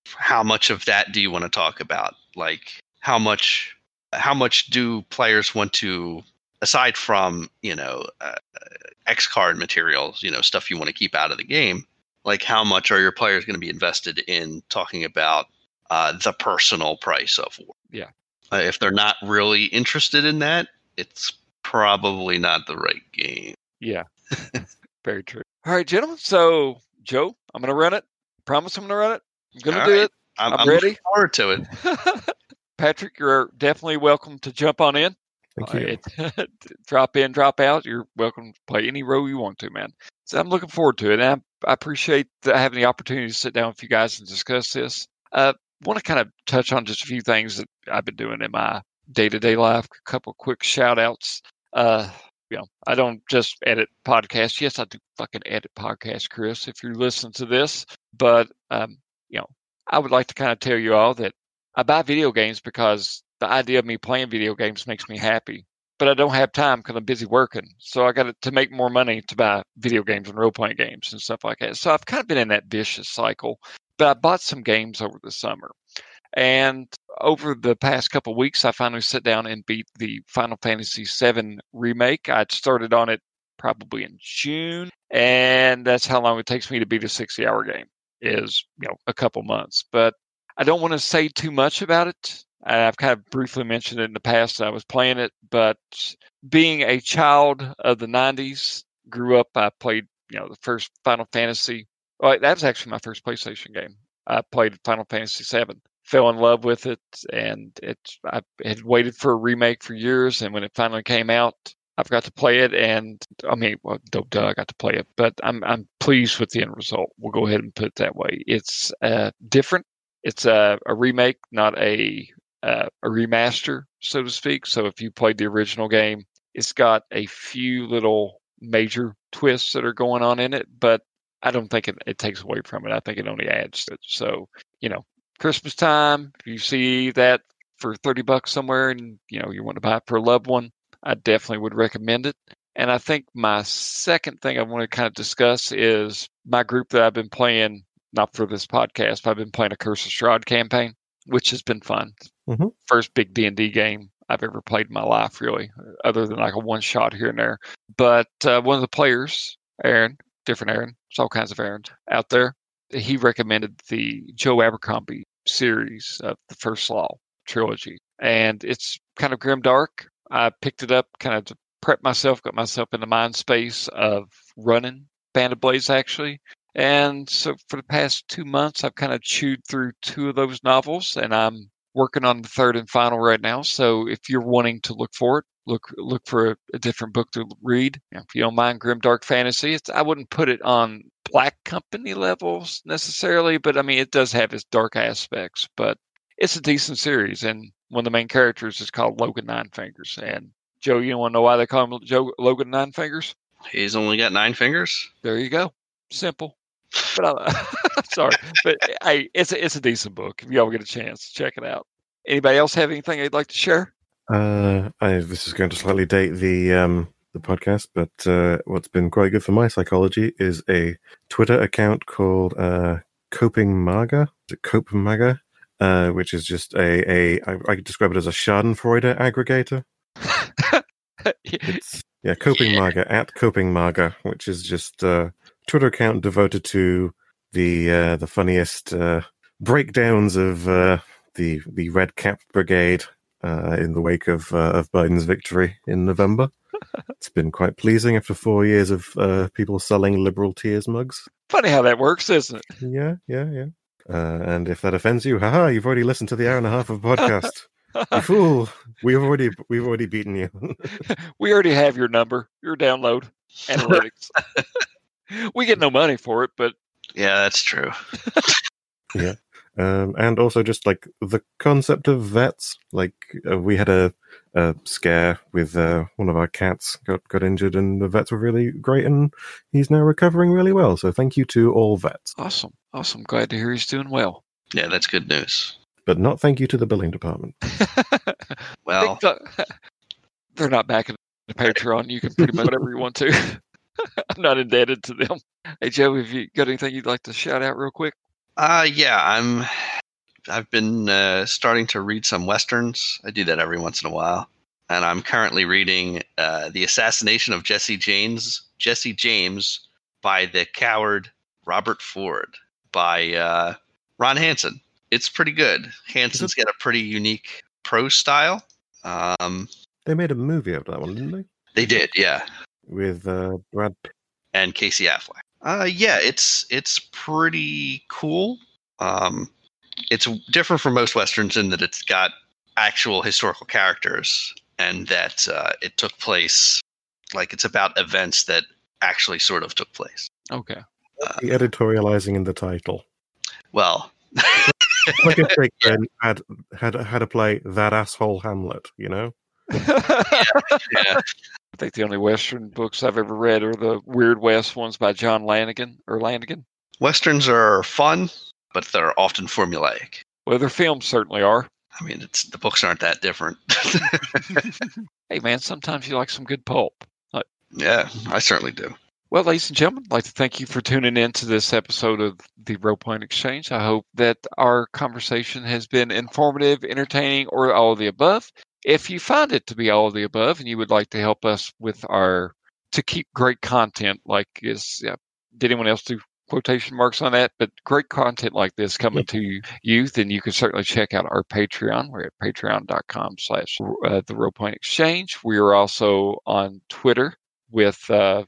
how much of that do you want to talk about? Like, how much how much do players want to aside from you know uh, x card materials you know stuff you want to keep out of the game like how much are your players going to be invested in talking about uh, the personal price of war? Yeah. Uh, if they're not really interested in that, it's probably not the right game. Yeah. Very true. All right, gentlemen. So, Joe, I'm going to run it. Promise I'm going to run it. I'm going to do right. it. I'm, I'm, I'm ready. forward to it. Patrick, you're definitely welcome to jump on in. Thank you. drop in, drop out. You're welcome to play any role you want to, man. So I'm looking forward to it. And I, I appreciate having the opportunity to sit down with you guys and discuss this. Uh, want to kind of touch on just a few things that I've been doing in my day to day life. A couple quick shout outs. Uh, you know, I don't just edit podcasts. Yes, I do fucking edit podcasts, Chris, if you're listening to this. But, um, you know, I would like to kind of tell you all that I buy video games because the idea of me playing video games makes me happy but I don't have time because I'm busy working. So I got to make more money to buy video games and role playing games and stuff like that. So I've kind of been in that vicious cycle. But I bought some games over the summer. And over the past couple weeks, I finally sat down and beat the Final Fantasy VII remake. I'd started on it probably in June, and that's how long it takes me to beat a 60 hour game is, you know, a couple months. But I don't want to say too much about it I've kind of briefly mentioned it in the past. I was playing it, but being a child of the 90s, grew up, I played, you know, the first Final Fantasy. Well, that was actually my first PlayStation game. I played Final Fantasy VII, fell in love with it, and it. I had waited for a remake for years, and when it finally came out, I've got to play it, and I mean, well, Doug I got to play it, but I'm I'm pleased with the end result. We'll go ahead and put it that way. It's uh, different. It's a, a remake, not a uh, a remaster, so to speak. So if you played the original game, it's got a few little major twists that are going on in it, but I don't think it, it takes away from it. I think it only adds to it. So, you know, Christmas time, if you see that for 30 bucks somewhere and you know you want to buy it for a loved one, I definitely would recommend it. And I think my second thing I want to kind of discuss is my group that I've been playing, not for this podcast, but I've been playing a Curse of Strahd campaign, which has been fun. Mhm. First big D and D game I've ever played in my life, really, other than like a one shot here and there. But uh, one of the players, Aaron, different Aaron, there's all kinds of Aaron out there. He recommended the Joe Abercrombie series of the First Law trilogy, and it's kind of grim dark. I picked it up kind of to prep myself, got myself in the mind space of running Band of Blades actually. And so for the past two months, I've kind of chewed through two of those novels, and I'm working on the third and final right now. So if you're wanting to look for it, look look for a, a different book to read. If you don't mind grim dark fantasy, it's I wouldn't put it on Black Company levels necessarily, but I mean it does have its dark aspects. But it's a decent series, and one of the main characters is called Logen Nine Fingers. And Joe, you want to know why they call him Joe Logen Nine Fingers? He's only got nine fingers. There you go. Simple. But I'm sorry, but hey, it's a, it's a decent book. If y'all get a chance, check it out. Anybody else have anything they'd like to share? Uh, I, this is going to slightly date the um, the podcast, but uh, what's been quite good for my psychology is a Twitter account called uh, Coping Maga. Cope Maga? Uh, which is just a, a I, I could describe it as a Schadenfreude aggregator. It's yeah, Coping Maga at Coping Maga, which is just a Twitter account devoted to the uh, the funniest uh, breakdowns of uh, the the Red Cap Brigade uh, in the wake of uh, of Biden's victory in November. it's been quite pleasing after four years of uh, people selling liberal tears mugs. Funny how that works, isn't it? Yeah, yeah, yeah. Uh, and if that offends you, haha, you've already listened to the hour and a half of podcast. you fool! We've already we've already beaten you. we already have your number, your download analytics. we get no money for it, but Yeah, that's true. Yeah. Um, and also just like the concept of vets. Like uh, we had a, a scare with uh, one of our cats got got injured, and the vets were really great, and he's now recovering really well. So thank you to all vets, awesome, awesome. Glad to hear he's doing well. Yeah, that's good news. but not thank you to the billing department. Well, they're not back in the Patreon. You can pretty much whatever you want to. I'm not indebted to them. Hey Joe, have you got anything you'd like to shout out real quick? uh, yeah, I'm. I've been uh, starting to read some westerns. I do that every once in a while, and I'm currently reading uh, "The Assassination of Jesse James." Jesse James by the coward Robert Ford by uh, Ron Hansen. It's pretty good. Hansen's got a pretty unique prose style. Um, They made a movie out of that one, didn't they? they did, yeah. With uh, Brad. Pitt. and Casey Affleck. Uh, yeah, it's it's pretty cool. Um, it's different from most westerns in that it's got actual historical characters, and that uh, it took place like it's about events that actually sort of took place. Okay. Uh, The editorializing in the title. well, Like if Shakespeare had had had to play that asshole Hamlet, you know. yeah, I think the only Western books I've ever read are the Weird West ones by John Lanigan or Lanigan. westerns are fun, but they're often formulaic. Well, their films certainly are. I mean, it's the books aren't that different. hey, man, sometimes you like some good pulp. yeah, I certainly do. Well, ladies and gentlemen, I'd like to thank you for tuning in to this episode of the Roleplaying Exchange. I hope that our conversation has been informative, entertaining, or all of the above. If you find it to be all of the above and you would like to help us with our to keep great content like is yeah, did anyone else do quotation marks on that? But great content like this coming to you, then you can certainly check out our Patreon. We're at patreon.com slash uh, the Roleplaying Exchange. We are also on Twitter with uh,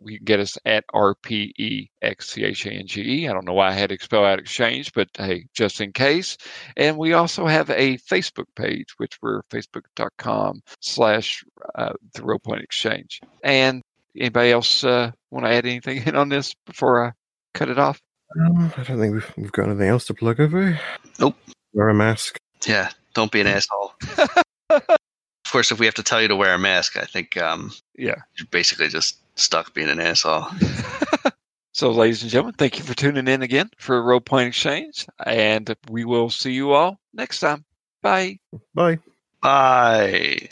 we can get us at R P E X C H A N G E. I don't know why I had to spell out exchange, but hey, just in case. And we also have a Facebook page, which we're facebook.com slash uh, the Roleplaying Exchange. And anybody else uh, want to add anything in on this before I cut it off? Um, I don't think we've, we've got anything else to plug over. Nope. Wear a mask. Yeah, don't be an asshole. of course, if we have to tell you to wear a mask, I think um, Yeah. you're basically just stuck being an asshole. So, ladies and gentlemen, thank you for tuning in again for Role Playing Exchange, and we will see you all next time. Bye. Bye. Bye.